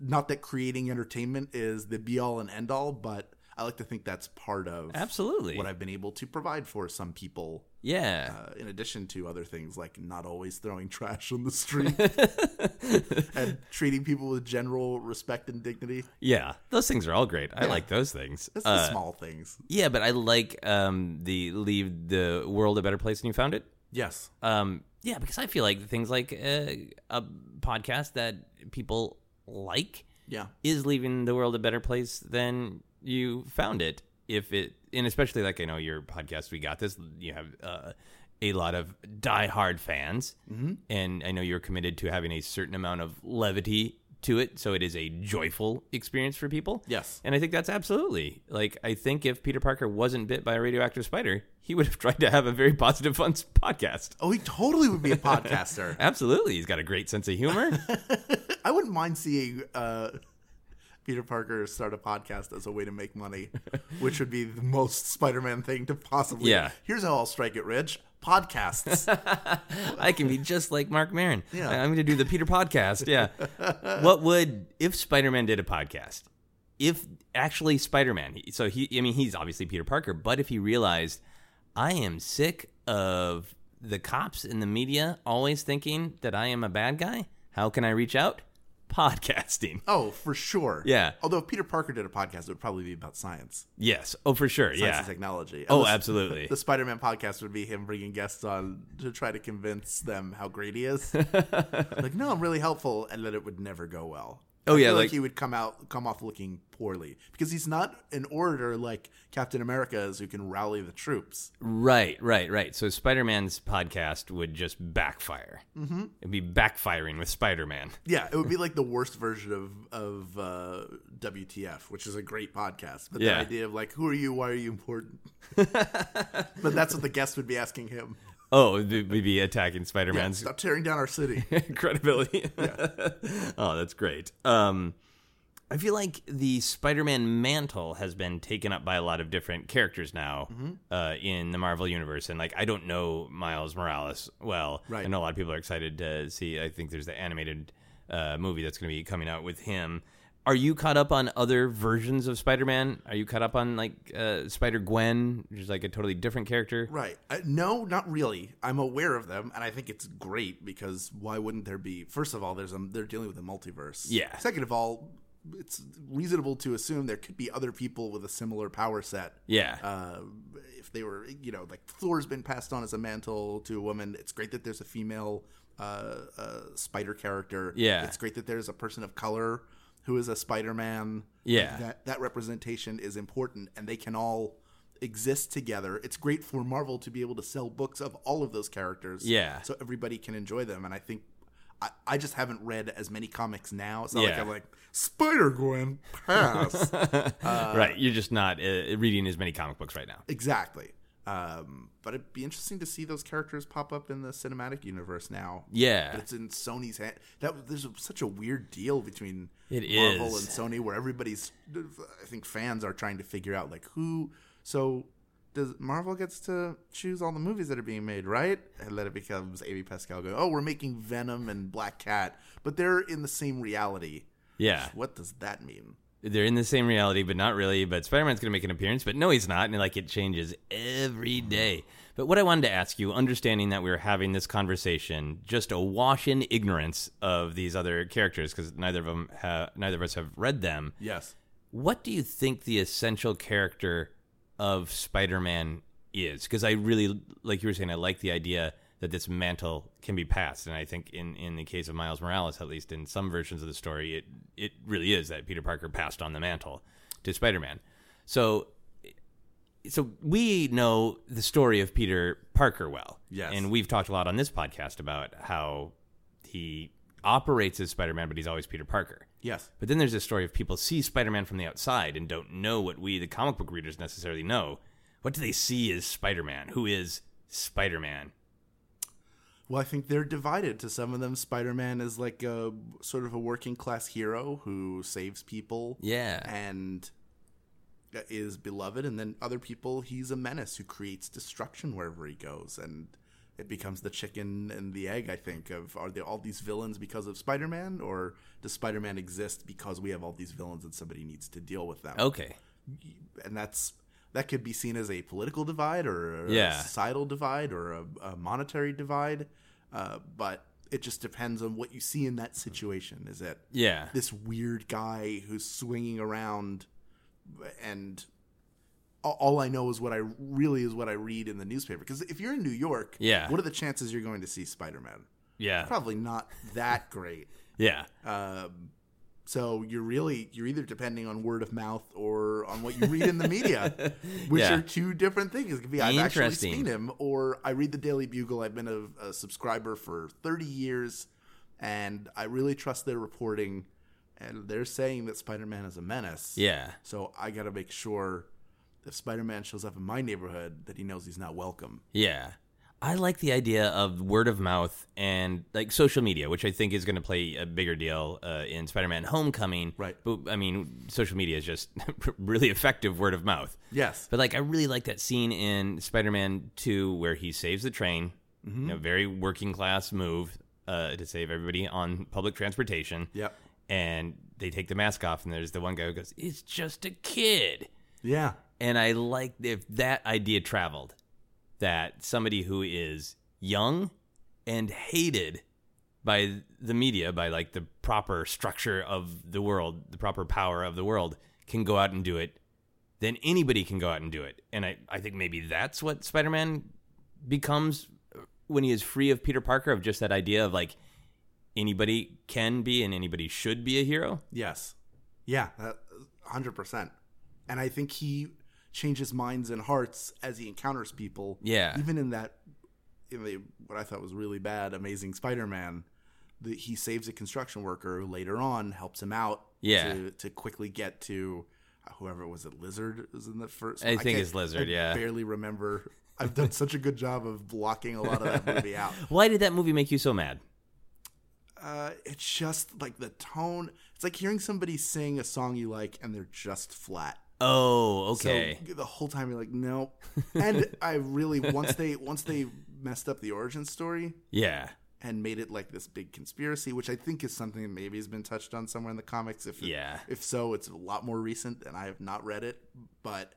not that creating entertainment is the be all and end all, but I like to think that's part of absolutely. what I've been able to provide for some people. Yeah, Uh, in addition to other things like not always throwing trash on the street *laughs* and treating people with general respect and dignity. yeah, those things are all great. I like those things. It's Uh, the small things. yeah, but I like um, the leave the world a better place than you found it. Yes. Um, yeah, because I feel like things like uh, a podcast that people like Yeah. is leaving the world a better place than you found it. If it, and especially like I know your podcast, we got this. You have uh, a lot of diehard fans, mm-hmm. and I know you're committed to having a certain amount of levity to it so it is a joyful experience for people. Yes. And I think that's absolutely like I think if Peter Parker wasn't bit by a radioactive spider, he would have *laughs* tried to have a very positive fun podcast. Oh, he totally would be a podcaster. *laughs* Absolutely. He's got a great sense of humor. *laughs* I wouldn't mind seeing uh, Peter Parker start a podcast as a way to make money, *laughs* which would be the most Spider-Man thing to possibly. Yeah. Here's how I'll strike it rich: podcasts. *laughs* I can be just like Marc Maron. Yeah. I'm going to do the Peter podcast. Yeah. *laughs* what would if Spider-Man did a podcast? If actually Spider-Man, so he I mean he's obviously Peter Parker, but if he realized I am sick of the cops and the media always thinking that I am a bad guy, how can I reach out? Podcasting. oh, for sure. Yeah. Although if Peter Parker did a podcast, it would probably be about science, Yes. Oh, for sure. science yeah. and technology. Oh, the- absolutely. *laughs* The Spider-Man podcast would be him bringing guests on to try to convince them how great he is. *laughs* like, no, I'm really helpful, and that it would never go well. Oh, I yeah, feel like- he would come out come off looking poorly because he's not an orator like Captain America is, who can rally the troops. Right, right, right. So Spider-Man's podcast would just backfire. Mm-hmm. It'd be backfiring with Spider-Man. Yeah, it would be *laughs* like the worst version of of uh, WTF, which is a great podcast. But Yeah. the idea of like, who are you? Why are you important? *laughs* but that's what the guest would be asking him. Oh, we'd be attacking Yeah, Spider-Man's stop tearing down our city. *laughs* credibility. *laughs* *laughs* oh, that's great. Um, I feel like the Spider-Man mantle has been taken up by a lot of different characters now Mm-hmm. uh, in the Marvel universe, and like I don't know Miles Morales well. Right. I know a lot of people are excited to see. I think there's the animated uh, movie that's going to be coming out with him. Are you caught up on other versions of Spider-Man? Are you caught up on like uh, Spider Gwen, which is like a totally different character? Right. Uh, no, not really. I'm aware of them, and I think it's great because why wouldn't there be? First of all, there's a, they're dealing with a multiverse. Yeah. Second of all, it's reasonable to assume there could be other people with a similar power set. Yeah. Uh, if they were, you know, like Thor's been passed on as a mantle to a woman. It's great that there's a female uh, uh, spider character. Yeah. It's great that there's a person of color who is a Spider-Man. Yeah. That that representation is important, and they can all exist together. It's great for Marvel to be able to sell books of all of those characters. Yeah. So everybody can enjoy them, and I think. I, I just haven't read as many comics now. It's not like Yeah. I'm like Spider Gwen pass. *laughs* right. You're just not uh, reading as many comic books right now. Exactly. Um, but it'd be interesting to see those characters pop up in the cinematic universe now. Yeah. But it's in Sony's hand. That there's such a weird deal between It Marvel is. and Sony, where everybody's. I think fans are trying to figure out like who. So does Marvel gets to choose all the movies that are being made, right? And then it becomes Amy Pascal going, "Oh, we're making Venom and Black Cat, but they're in the same reality." Yeah. What does that mean? They're in the same reality, but not really. But Spider Man's going to make an appearance, but no, he's not. And like it changes every mm-hmm. day. But what I wanted to ask you, understanding that we were having this conversation, just awash in ignorance of these other characters, because neither of them, ha- neither of us have read them. Yes. What do you think the essential character of Spider Man is? Because I really, like you were saying, I like the idea that this mantle can be passed, and I think in in the case of Miles Morales, at least in some versions of the story, it it really is that Peter Parker passed on the mantle to Spider Man. So. So we know the story of Peter Parker well, Yes. and we've talked a lot on this podcast about how he operates as Spider-Man, but he's always Peter Parker. Yes. But then there's this story of people see Spider-Man from the outside and don't know what we, the comic book readers, necessarily know. What do they see as Spider-Man? Who is Spider-Man? Well, I think they're divided. To some of them, Spider-Man is like a sort of a working class hero who saves people Yeah, and uh, is beloved, and then other people, he's a menace who creates destruction wherever he goes, and it becomes the chicken and the egg. I think of are they all these villains because of Spider-Man, or does Spider-Man exist because we have all these villains and somebody needs to deal with them? okay, and that's that could be seen as a political divide or a Yeah. societal divide or a, a monetary divide uh, but it just depends on what you see in that situation is it yeah, this weird guy who's swinging around and all I know is what I really is what I read in the newspaper. Because if you're in New York, Yeah. what are the chances you're going to see Spider-Man? yeah, Probably not that great. *laughs* yeah, Um, so you're really you're either depending on word of mouth or on what you read in the media, *laughs* which Yeah. are two different things. It could be I've actually seen him, or I read the Daily Bugle. I've been a, a subscriber for 30 years, and I really trust their reporting. and they're saying that Spider-Man is a menace. Yeah. So I got to make sure if Spider-Man shows up in my neighborhood that he knows he's not welcome. Yeah. I like the idea of word of mouth and like social media, which I think is going to play a bigger deal uh, in Spider-Man: Homecoming. Right. But I mean, social media is just *laughs* really effective word of mouth. Yes. But like, I really like that scene in Spider-Man Two where he saves the train. Mm-hmm. You know, very working class move uh, to save everybody on public transportation. Yep. And they take the mask off, and there's the one guy who goes, "It's just a kid." Yeah. And I like if that idea traveled, that somebody who is young and hated by the media, by like the proper structure of the world, the proper power of the world, can go out and do it, then anybody can go out and do it. And I, I think maybe that's what Spider Man becomes when he is free of Peter Parker, of just that idea of like anybody can be and anybody should be a hero. Yes. Yeah, that, 100%. And I think he changes minds and hearts as he encounters people. Yeah. Even in that, in the, what I thought was really bad, Amazing Spider Man, that he saves a construction worker who later on helps him out Yeah. to, to quickly get to uh, whoever was it, Lizard was in the first I think it's Lizard, I yeah. barely remember. I've done such a good job of blocking a lot of that movie *laughs* out. Why did that movie make you so mad? uh, it's just like the tone. It's like hearing somebody sing a song you like and they're just flat. Oh, okay. So the whole time you're like, nope. And I really once they once they messed up the origin story yeah. and made it like this big conspiracy, which I think is something that maybe has been touched on somewhere in the comics. If it- Yeah. if so, it's a lot more recent, and I have not read it. But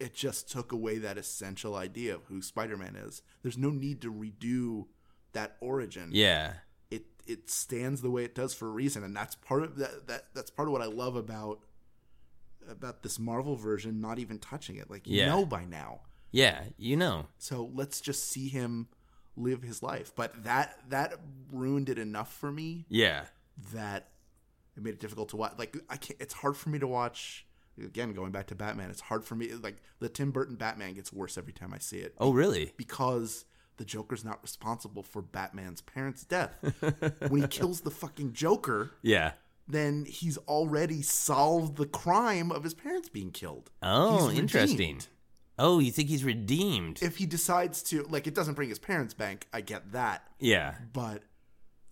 it just took away that essential idea of who Spider-Man is. There's no need to redo that origin Yeah. it it stands the way it does for a reason and that's part of that, that that's part of what I love about about this Marvel version not even touching it like you Yeah. know by now Yeah. You know. so let's just see him live his life but that that ruined it enough for me Yeah. that it made it difficult to watch like I can't it's hard for me to watch again going back to Batman it's hard for me like the Tim Burton Batman gets worse every time I see it Oh, really? because the Joker's not responsible for Batman's parents' death. *laughs* when he kills the fucking Joker, Yeah. Then he's already solved the crime of his parents being killed. Oh, He's interesting. redeemed. Oh, you think he's redeemed? If he decides to, like, it doesn't bring his parents back, I get that. yeah. But,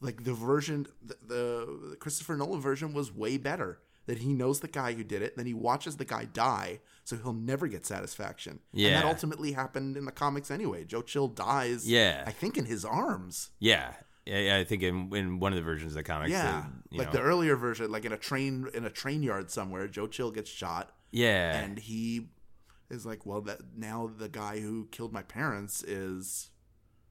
like, the version, the, the Christopher Nolan version was way better. That he knows the guy who did it, then he watches the guy die, so he'll never get satisfaction. And Yeah. that ultimately happened in the comics anyway. Joe Chill dies, Yeah. I think in his arms. Yeah. Yeah, yeah, I think in, in one of the versions of the comics. Yeah, they- like know. the earlier version, like in a train in a train yard somewhere, Joe Chill gets shot, yeah. and he is like, "Well, that now the guy who killed my parents is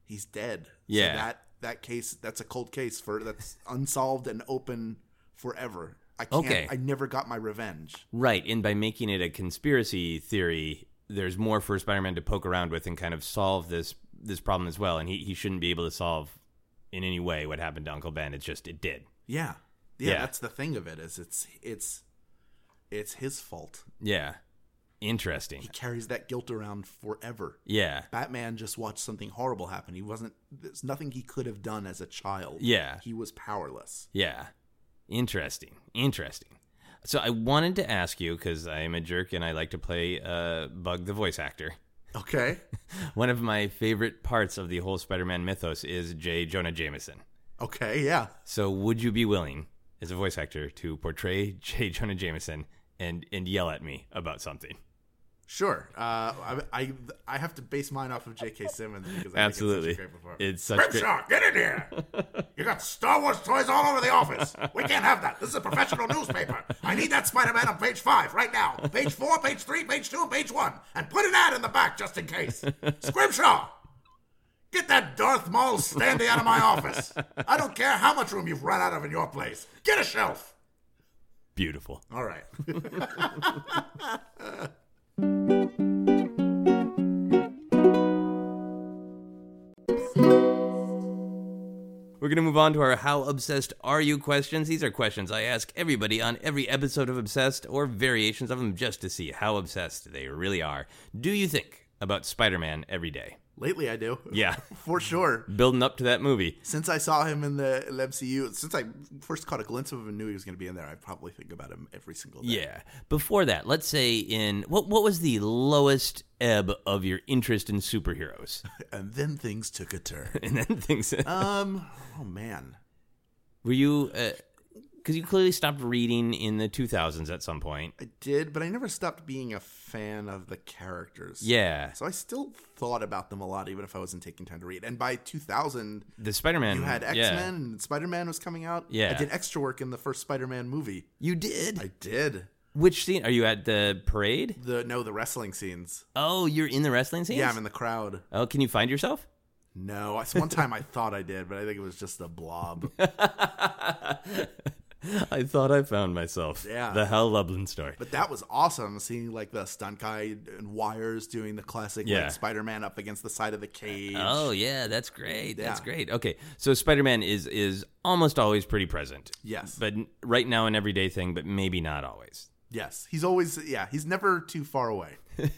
he's dead." Yeah. so that that case that's a cold case for that's unsolved and open forever. I can't. Okay. I never got my revenge. right. And by making it a conspiracy theory, there's more for Spider-Man to poke around with and kind of solve this this problem as well. And he, he shouldn't be able to solve in any way what happened to Uncle Ben. It's just it did. Yeah. yeah, Yeah. That's the thing of it is it's it's it's his fault. Yeah. Interesting. He carries that guilt around forever. Yeah. Batman just watched something horrible happen. He wasn't. There's nothing he could have done as a child. Yeah. he was powerless. Yeah. Interesting. Interesting. So I wanted to ask you because I am a jerk and I like to play uh, Bug the voice actor. Okay. *laughs* One of my favorite parts of the whole Spider-Man mythos is J. Jonah Jameson. Okay. Yeah. So would you be willing, as a voice actor, to portray J. Jonah Jameson and and yell at me about something? Sure. Uh, I, I I have to base mine off of J.K. Simmons because I Absolutely. It's such a great performance. It's such great. Get in here! *laughs* You got Star Wars toys all over the office. We can't have that. This is a professional newspaper. I need that Spider-Man on page five right now. Page four, page three, page two, and page one. And put an ad in the back just in case. Scrimshaw! Get that Darth Maul standy out of my office. I don't care how much room you've run out of in your place. Get a shelf. Beautiful. All right. *laughs* We're going to move on to our How Obsessed Are You questions. These are questions I ask everybody on every episode of Obsessed or variations of them just to see how obsessed they really are. Do you think about Spider Man every day? Lately, I do. Yeah. *laughs* for sure. Building up to that movie. Since I saw him in the MCU, since I first caught a glimpse of him and knew he was going to be in there, I probably think about him every single day. Yeah. Before that, let's say in what what was the lowest ebb of your interest in superheroes? *laughs* And then things took a turn. *laughs* and then things um. Oh man. were you because you clearly stopped reading in the 2000s at some point. I did, but I never stopped being a fan of the characters. Yeah. So I still thought about them a lot, even if I wasn't taking time to read. And by 2000, The Spider-Man. you had X yeah. Men and Spider Man was coming out. Yeah. I did extra work in the first Spider Man movie. You did. I did. Which scene? Are you at the parade? The no, the wrestling scenes. Oh, you're in the wrestling scenes. Yeah, I'm in the crowd. Oh, can you find yourself? No, one time I thought I did, but I think it was just a blob. *laughs* *laughs* I thought I found myself. Yeah. The Hal Lublin story. But that was awesome seeing like the stunt guy and wires doing the classic Yeah. like Spider Man up against the side of the cage. Oh yeah, that's great. That's Yeah. great. Okay, so Spider-Man is is almost always pretty present. Yes. but right now an everyday thing, but maybe not always. Yes, he's always yeah, he's never too far away. *laughs*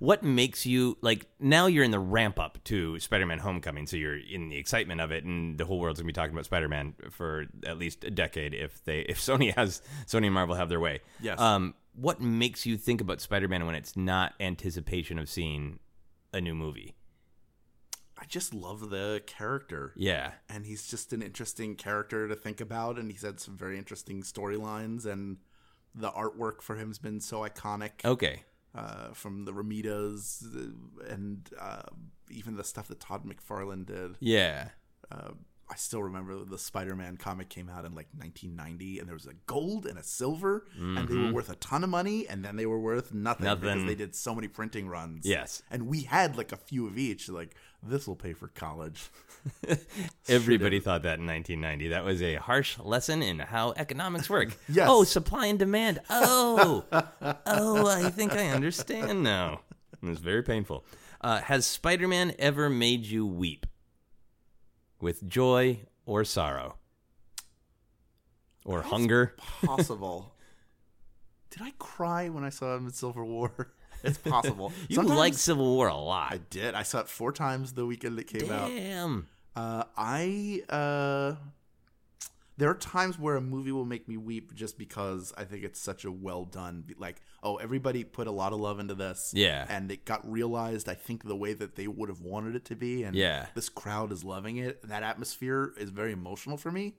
What makes you like now? You're in the ramp up to Spider-Man: Homecoming, so you're in the excitement of it, and the whole world's gonna be talking about Spider-Man for at least a decade if they if *laughs* Sony has Sony and Marvel have their way. Yes. Um, what makes you think about Spider-Man when it's not anticipation of seeing a new movie? I just love the character. Yeah. and he's just an interesting character to think about and he's had some very interesting storylines and the artwork for him has been so iconic Okay. uh, from the Romitas uh, and uh, even the stuff that Todd McFarlane did. Yeah. Uh, I still remember the Spider-Man comic came out in like 1990, and there was a gold and a silver, and they were worth a ton of money, and then they were worth nothing, because they did so many printing runs. Yes. and we had like a few of each. Like this will pay for college. *laughs* Everybody thought that in 1990. That was a harsh lesson in how economics work. *laughs* Yes. Oh, supply and demand. Oh, oh, I think I understand now. It was very painful. Uh, has Spider-Man ever made you weep with joy or sorrow or hunger? *laughs* Possible. did I cry when I saw him in Civil War? *laughs* It's possible. *laughs* You Sometimes- like Civil War a lot. I did. I saw it four times the weekend it came out. Damn. Uh, I uh, there are times where a movie will make me weep just because I think it's such a well done. Like, oh, everybody put a lot of love into this, Yeah. and it got realized. I think the way that they would have wanted it to be, and Yeah. this crowd is loving it. That atmosphere is very emotional for me.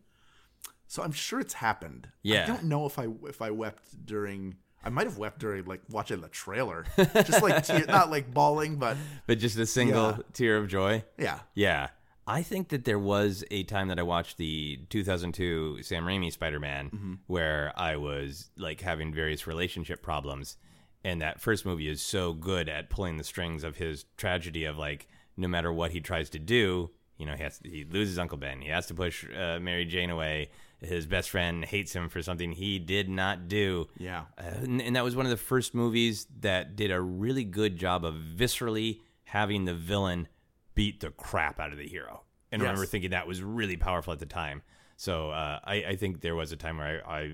So I'm sure it's happened. Yeah. I don't know if I if I wept during. I might have wept during like watching the trailer, just like *laughs* tear, not like bawling, but But just a single Yeah. tear of joy. yeah, Yeah. I think that there was a time that I watched the 2002 Sam Raimi Spider Man where I was like having various relationship problems. And that first movie is so good at pulling the strings of his tragedy of like, no matter what he tries to do, you know, he has he loses Uncle Ben. He has to push uh, Mary Jane away. His best friend hates him for something he did not do. yeah. Uh, and, and that was one of the first movies that did a really good job of viscerally having the villain beat the crap out of the hero. And I remember thinking that was really powerful at the time. So uh, I, I think there was a time where I, I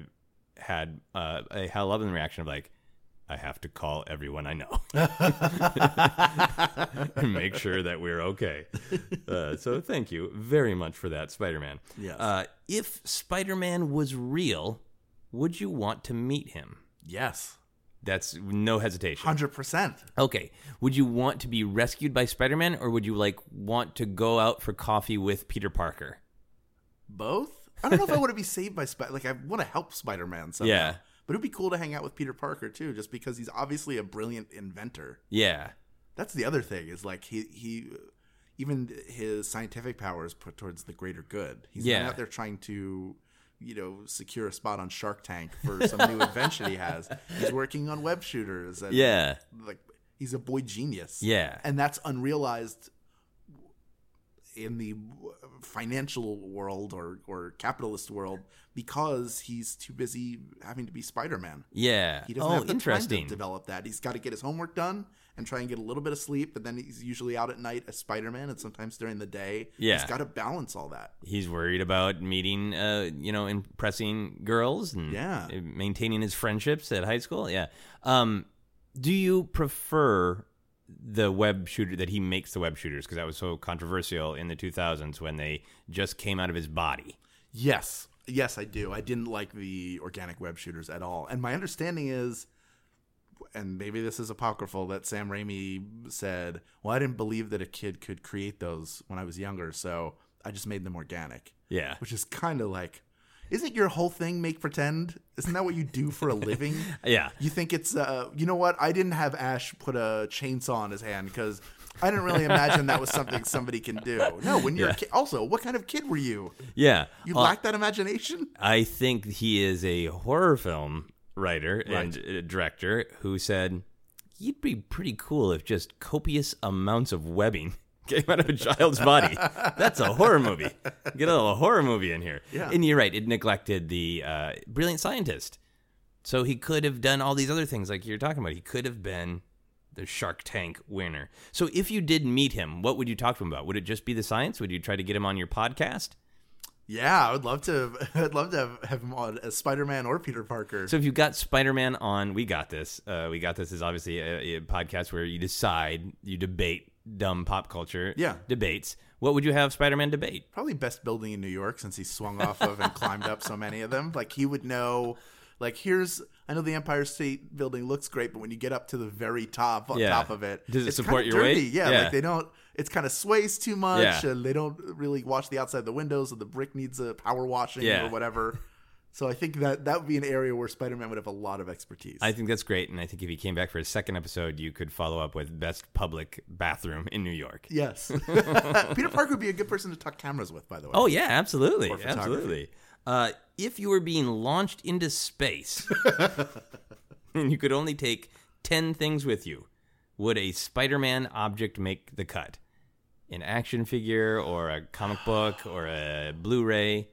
had uh, a Hal Lublin reaction of like, I have to call everyone I know and *laughs* make sure that we're okay. Uh, so thank you very much for that, Spider Man. Yes. Uh, if Spider Man was real, would you want to meet him? Yes, That's no hesitation. hundred percent. Okay. Would you want to be rescued by Spider Man or would you like want to go out for coffee with Peter Parker? Both. I don't know if I want to be saved by Spider. Like I want to help Spider Man. Yeah. But it'd be cool to hang out with Peter Parker too, just because he's obviously a brilliant inventor. Yeah. That's the other thing is like he he even his scientific powers put towards the greater good. He's Yeah. not out there trying to you know secure a spot on Shark Tank for some new invention he has. He's working on web shooters. And Yeah. like he's a boy genius. Yeah. and that's unrealized in the financial world or or capitalist world because he's too busy having to be Spider-Man. Yeah. He doesn't oh, have the interesting. time to develop that. He's got to get his homework done and try and get a little bit of sleep, but then he's usually out at night as Spider-Man and sometimes during the day. Yeah. He's got to balance all that. He's worried about meeting, uh, you know, impressing girls and Yeah. maintaining his friendships at high school. Yeah. Um, do you prefer the web shooter that he makes the web shooters because that was so controversial in the 2000s when they just came out of his body. Yes. Yes, I do. I didn't like the organic web shooters at all. And my understanding is and maybe this is apocryphal that Sam Raimi said, "Well, I didn't believe that a kid could create those when I was younger, so I just made them organic." Yeah. Which is kind of like isn't your whole thing make pretend? Isn't that what you do for a *laughs* living? Yeah. You think it's uh you know what? I didn't have Ash put a chainsaw on his hand cuz I didn't really imagine that was something somebody can do. No, when you're Yeah. a kid, also, what kind of kid were you? Yeah. You Uh, lack that imagination? I think he is a horror film writer and uh, director who said you'd be pretty cool if just copious amounts of webbing *laughs* came out of a child's body. *laughs* That's a horror movie. Get a little horror movie in here. Yeah. And you're right, it neglected the uh, brilliant scientist. So he could have done all these other things like you're talking about. He could have been the Shark Tank winner. So if you did meet him, what would you talk to him about? Would it just be the science? Would you try to get him on your podcast? Yeah, I would love to. *laughs* I'd love to have, have him on as Spider Man or Peter Parker. So if you've got Spider-Man on, we got this. Uh, we got this is obviously a, a podcast where you decide, you debate dumb pop culture Yeah. debates. What would you have Spider-Man debate? Probably best building in New York since he swung off of and climbed up so many of them. Like he would know. Like here's, I know the Empire State Building looks great, but when you get up to the very top, on Yeah. top of it, Does it it's support your weight? dirty. Yeah, Yeah. like they don't. It's kind of sways too much, Yeah. and they don't really wash the outside of the windows, so the brick needs a power washing or whatever. So I think that that would be an area where Spider-Man would have a lot of expertise. I think that's great, and I think if he came back for a second episode, you could follow up with best public bathroom in New York. yes, *laughs* Peter Parker would be a good person to talk cameras with. By the way, Oh yeah, absolutely, absolutely. Uh, if you were being launched into space *laughs* and you could only take ten things with you, would a Spider-Man object make the cut? An action figure, or a comic book, or a Blu-ray?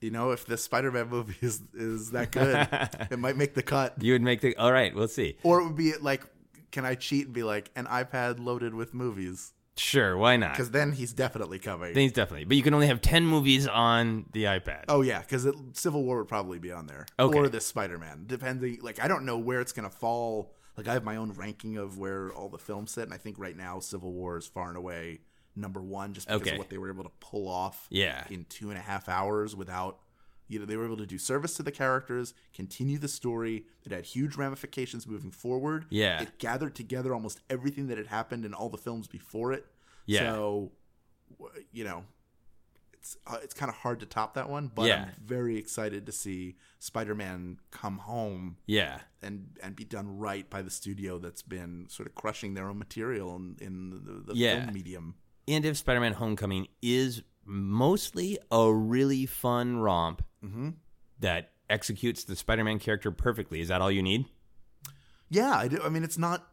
you know, if this Spider-Man movie *laughs* is is that good, *laughs* it might make the cut. You would make the. All right, we'll see. Or it would be like, can I cheat and be like an iPad loaded with movies? Sure, why not? Because then he's definitely coming. Things definitely, but you can only have ten movies on the iPad. oh yeah, because Civil War would probably be on there, Okay. or this Spider-Man, depending. Like I don't know where it's gonna fall. Like I have my own ranking of where all the films sit, and I think right now Civil War is far and away number one, just because Okay. of what they were able to pull off. Yeah. in two and a half hours without. You know, they were able to do service to the characters, continue the story. It had huge ramifications moving forward. Yeah. It gathered together almost everything that had happened in all the films before it. Yeah. So, you know, it's uh, it's kind of hard to top that one, but Yeah. I'm very excited to see Spider-Man come home Yeah, and and be done right by the studio that's been sort of crushing their own material in, in the, the Yeah. film medium. and if Spider-Man: Homecoming is mostly a really fun romp Mm-hmm. that executes the Spider-Man character perfectly, is that all you need? Yeah, I, do, I mean, it's not.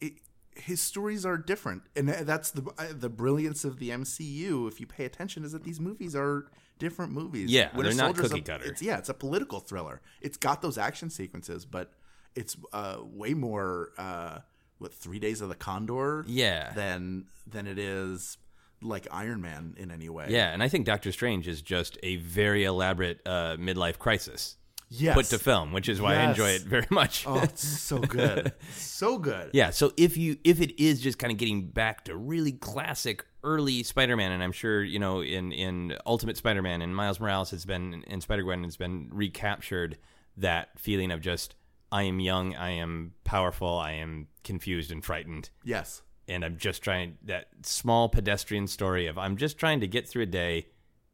It, his stories are different, and that's the uh, the brilliance of the MCU. If you pay attention, is that these movies are different movies. Yeah, they're not cookie a- cutter. It's, yeah, it's a political thriller. It's got those action sequences, but it's uh, way more. Uh, what three days of the Condor? Yeah. than than it is like Iron Man in any way. Yeah, and I think Doctor Strange is just a very elaborate uh, midlife crisis yes. put to film, which is why I enjoy it very much. Oh, it's so good, *laughs* so good. Yeah, so if you if it is just kind of getting back to really classic early Spider-Man, and I'm sure you know in in Ultimate Spider-Man and Miles Morales has been in Spider-Gwen has been recaptured that feeling of just I am young, I am powerful, I am confused and frightened, Yes. And I'm just trying that small pedestrian story of I'm just trying to get through a day,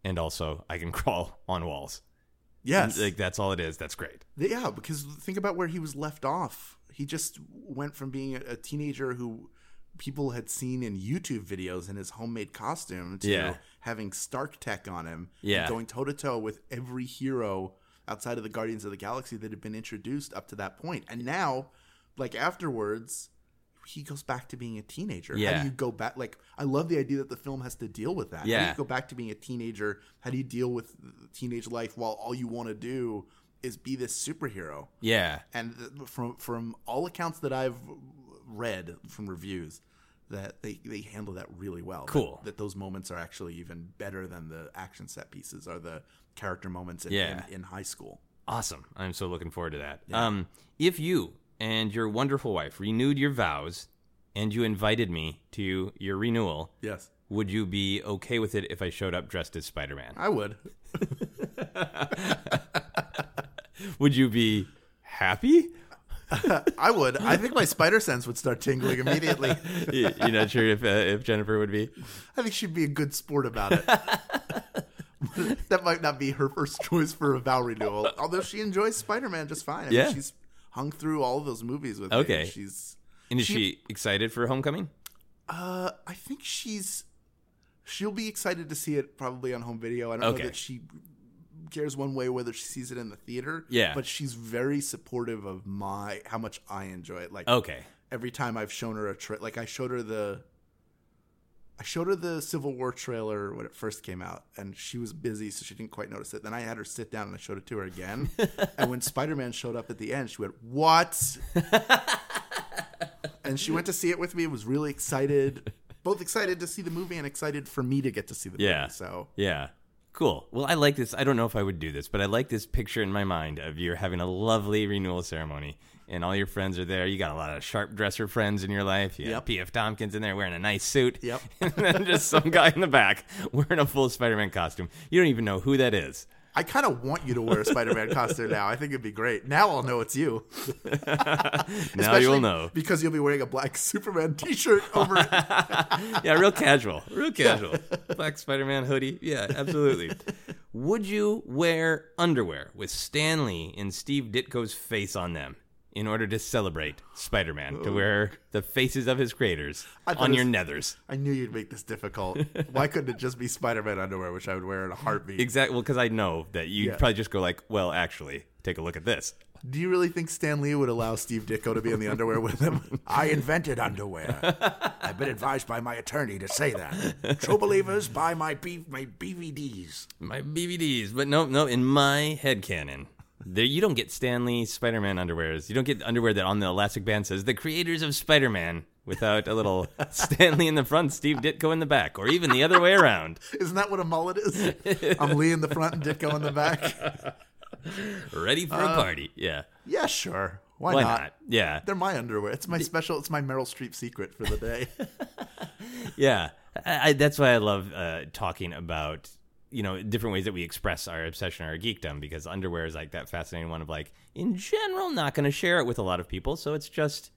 and also I can *laughs* crawl on walls. Yes. like that's all it is. That's great. Yeah, because think about where he was left off. He just went from being a, teenager who people had seen in YouTube videos in his homemade costume to Yeah. having Stark tech on him, Yeah. and going toe to toe with every hero outside of the Guardians of the Galaxy that had been introduced up to that point. And now, like afterwards, he goes back to being a teenager. How Yeah. do you go back? Like, I love the idea that the film has to deal with that. How do Yeah. you go back to being a teenager? How do you deal with teenage life while all you want to do is be this superhero? Yeah, And from from all accounts that I've read from reviews, that they, they handle that really well. Cool. That, those moments are actually even better than the action set pieces or the character moments in, Yeah. in, in high school. Awesome. I'm so looking forward to that. Um, if you and your wonderful wife renewed your vows and you invited me to your renewal, Yes, would you be okay with it if I showed up dressed as Spider Man? I would. *laughs* Would you be happy? *laughs* I would. I think my spider sense would start tingling immediately. *laughs* You- You're not sure if uh, if Jennifer would be. I think she'd be a good sport about it. that might not be her first choice for a vow renewal, although she enjoys Spider Man just fine. I mean, Yeah. she's hung through all of those movies with me. Okay. she's. And is she, She- excited for Homecoming? Uh, I think she's. She'll be excited to see it probably on home video. I don't Okay. know that she cares one way whether she sees it in the theater. Yeah. but she's very supportive of my how much I enjoy it. Like Okay. every time I've shown her a tra- like I showed her the I showed her the Civil War trailer when it first came out and she was busy so she didn't quite notice it. Then I had her sit down and I showed it to her again. *laughs* and when Spider-Man showed up at the end, she went, "What?" *laughs* and she went to see it with me, and was really excited. Both excited to see the movie and excited for me to get to see the Yeah. movie. So Yeah. Cool. Well, I like this. I don't know if I would do this, but I like this picture in my mind of you having a lovely renewal ceremony and all your friends are there. You got a lot of sharp dresser friends in your life. You Yep. P.F. Tompkins in there wearing a nice suit. Yep. *laughs* and then just some guy in the back *laughs* wearing a full Spider Man costume. You don't even know who that is. I kind of want you to wear a Spider-Man *laughs* costume now. I think it'd be great. Now I'll know it's you. Now you'll know. because you'll be wearing a black Superman T-shirt over it. Yeah, real casual. Real casual. Black Spider Man hoodie. Yeah, absolutely. Would you wear underwear with Stan Lee and Steve Ditko's face on them in order to celebrate Spider Man? To oh. wear the faces of his creators on it your was- nethers. I knew you'd make this difficult. *laughs* Why couldn't it just be Spider-Man underwear, which I would wear in a heartbeat? Exactly. Well, because I know that you'd Yeah. probably just go like, well, actually, take a look at this. Do you really think Stan Lee would allow Steve Ditko to be in the underwear with him? *laughs* I invented underwear. I've been advised by my attorney to say that. True believers buy my B- my BVDs. My BVDs. But no, no, in my head canon. There, you don't get Stan Lee Spider-Man underwears. You don't get underwear that on the elastic band says "the creators of Spider-Man" without a little *laughs* Stan Lee in the front, Steve Ditko in the back, or even the other way around. *laughs* Isn't that what a mullet is? I'm Lee in the front and Ditko in the back. *laughs* Ready for a party? Yeah. Yeah, sure. Why, Why not? not? Yeah. They're my underwear. It's my special. It's my Meryl Streep secret for the day. Yeah, I, I, that's why I love uh, talking about you know different ways that we express our obsession or our geekdom because underwear is like that fascinating one of like in general not going to share it with a lot of people, so it's just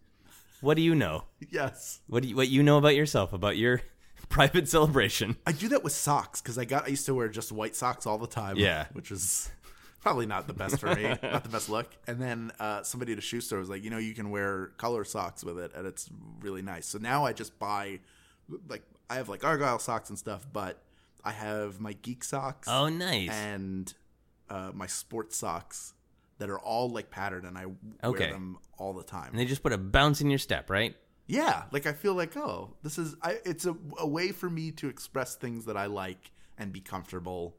what do you know? yes, What do you, what you know about yourself about your *laughs* private celebration? I do that with socks because I got. I used to wear just white socks all the time. Yeah. which is probably not the best for me. not the best look. And then uh, somebody at a shoe store was like, you know, you can wear color socks with it, and it's really nice. So now I just buy, like, I have like argyle socks and stuff, but I have my geek socks. Oh, nice. and uh, my sports socks that are all like patterned, and I Okay. wear them all the time. and they just put a bounce in your step, right? yeah, like I feel like oh, this is I, it's a, a way for me to express things that I like and be comfortable,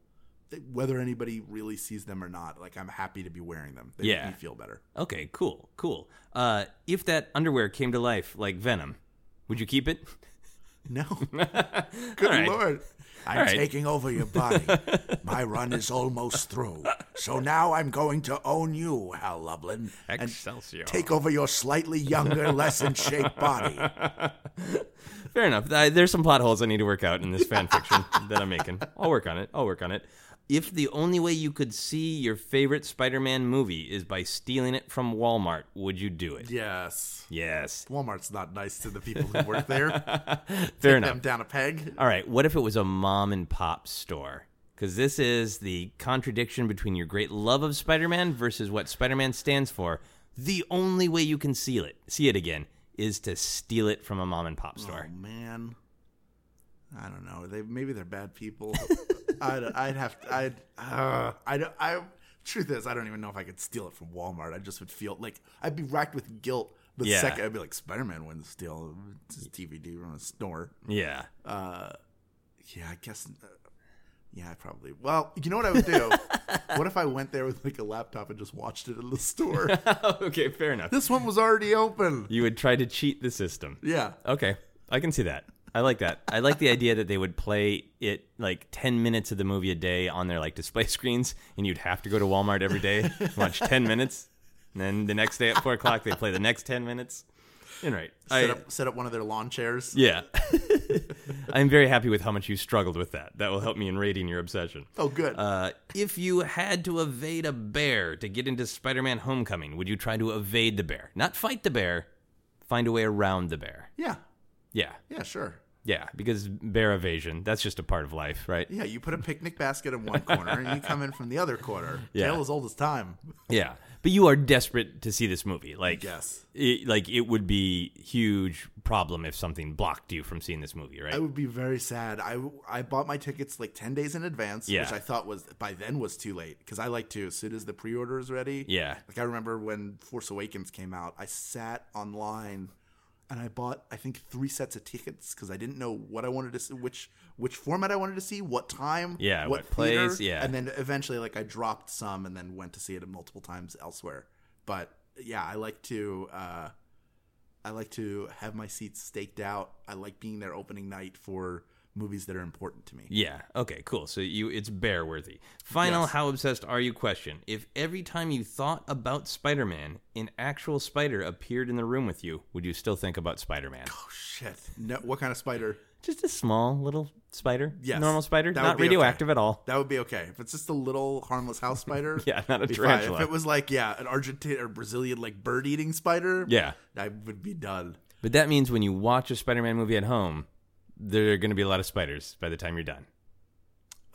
whether anybody really sees them or not. Like I'm happy to be wearing them. They Yeah. make me feel better. Okay, cool, cool. Uh, if that underwear came to life like Venom, would you keep it? *laughs* No, *laughs* good right. lord. I'm right. taking over your body. *laughs* My run is almost through. So now I'm going to own you, Hal Lublin, and take over your slightly younger, less in shape body. *laughs* Fair enough. I, there's some plot holes I need to work out in this fan fiction that I'm making. I'll work on it. I'll work on it. If the only way you could see your favorite Spider-Man movie is by stealing it from Walmart, would you do it? Yes, Yes. Walmart's not nice to the people who work there. *laughs* Fair Them enough. down a peg. All right. What if it was a mom and pop store? Because this is the contradiction between your great love of Spider-Man versus what Spider-Man stands for. The only way you can see it, see it again, is to steal it from a mom and pop store. Oh man, I don't know. They maybe they're bad people. *laughs* I'd I'd have to, I'd uh, I don't I. Truth is, I don't even know if I could steal it from Walmart. I just would feel like I'd be racked with guilt. The Yeah. second I'd be like, Spider Man wouldn't steal his DVD from a store. Yeah. Uh, Yeah, I guess. Uh, yeah, I probably. Well, you know what I would do? *laughs* what if I went there with like a laptop and just watched it in the store? *laughs* okay. Fair enough. this one was already open. You would try to cheat the system. Yeah. Okay, I can see that. I like that. I like the idea that they would play it like 10 minutes of the movie a day on their like display *laughs* screens, and you'd have to go to Walmart every day, *laughs* watch 10 minutes, and then the next day at 4 o'clock they play the next 10 minutes. You're right. Set I, up set up one of their lawn chairs. yeah. *laughs* I'm very happy with how much you struggled with that. That will help me in rating your obsession. Oh, good. Uh, if you had to evade a bear to get into Spider Man Homecoming, would you try to evade the bear? Not fight the bear, find a way around the bear. yeah, Yeah. yeah, sure. Yeah, because bear evasion, that's just a part of life, right? Yeah, you put a picnic basket in one corner and you come in from the other corner. Yeah. Tale as old as time. Yeah. But you are desperate to see this movie. Like, Yes. it, like it would be huge problem if something blocked you from seeing this movie, right? I would be very sad. I I bought my tickets like ten days in advance, Yeah. which I thought was by then was too late because I like to as soon as the pre-order is ready. Yeah. Like I remember when Force Awakens came out, I sat online and I bought I think three sets of tickets because I didn't know what I wanted to see, which which format I wanted to see, what time, Yeah, what, what plays, theater, yeah. and then eventually like I dropped some and then went to see it multiple times elsewhere. But yeah, I like to. uh I like to have my seats staked out. I like being there opening night for movies that are important to me. Yeah. Okay. Cool. So you, it's bear worthy. Final, Yes. how obsessed are you? Question: If every time you thought about Spider-Man, an actual spider appeared in the room with you, would you still think about Spider-Man? Oh shit! No, what kind of spider? Just a small little spider. Yes. Normal spider, That not radioactive okay. at all. That would be okay. If it's just a little harmless house spider, *laughs* Yeah, not a tarantula. If it was like yeah, an Argentine or Brazilian like bird eating spider, Yeah. I would be done. But that means when you watch a Spider-Man movie at home, there are going to be a lot of spiders by the time you're done.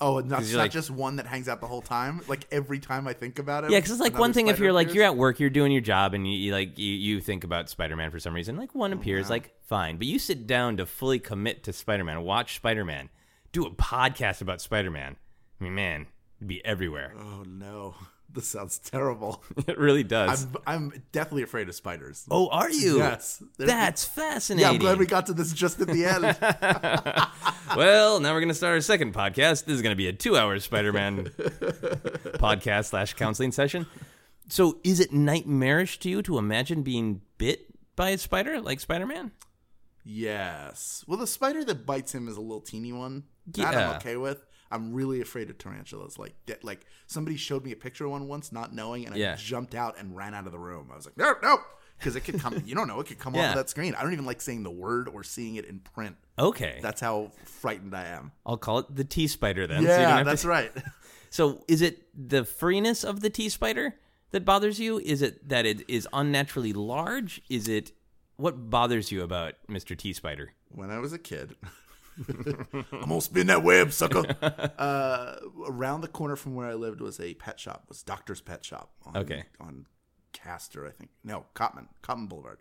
Oh, and that's not like- just one that hangs out the whole time. Like every time I think about it. Yeah, because it's like one thing if you're like you're at work, you're doing your job, and you, you like you, you think about Spider-Man for some reason. Like one uh-huh. appears, like fine, but you sit down to fully commit to Spider-Man, watch Spider-Man, do a podcast about Spider-Man. I mean, man, it'd be everywhere. Oh no, this sounds terrible. *laughs* It really does. I'm I'm deathly afraid of spiders. oh, are you? Yes. That's yeah, fascinating. I'm glad we got to this just at the end. *laughs* *laughs* well, now we're going to start our second podcast. This is going to be a two-hour Spider-Man podcast slash counseling session. So, is it nightmarish to you to imagine being bit by a spider like Spider-Man? Yes. Well, the spider that bites him is a little teeny one. That I'm okay with. I'm really afraid of tarantulas. Like, de- like somebody showed me a picture of one once, not knowing, and I Yeah. jumped out and ran out of the room. I was like, no, no, because it could come. you don't know, it could come Yeah. off that screen. I don't even like saying the word or seeing it in print. Okay. That's how frightened I am. I'll call it the T spider then. so, you don't Yeah, to- that's right. *laughs* *laughs* so is it the freeness of the T spider that bothers you? Is it that it is unnaturally large? Is it what bothers you about Mr. T spider? when I was a kid. *laughs* I'm gonna spin that web, sucker. *laughs* uh, around the corner from where I lived was a pet shop. Was Doctor's Pet Shop. On, Okay. On Castor, I think. No, Cottman, Cottman Boulevard,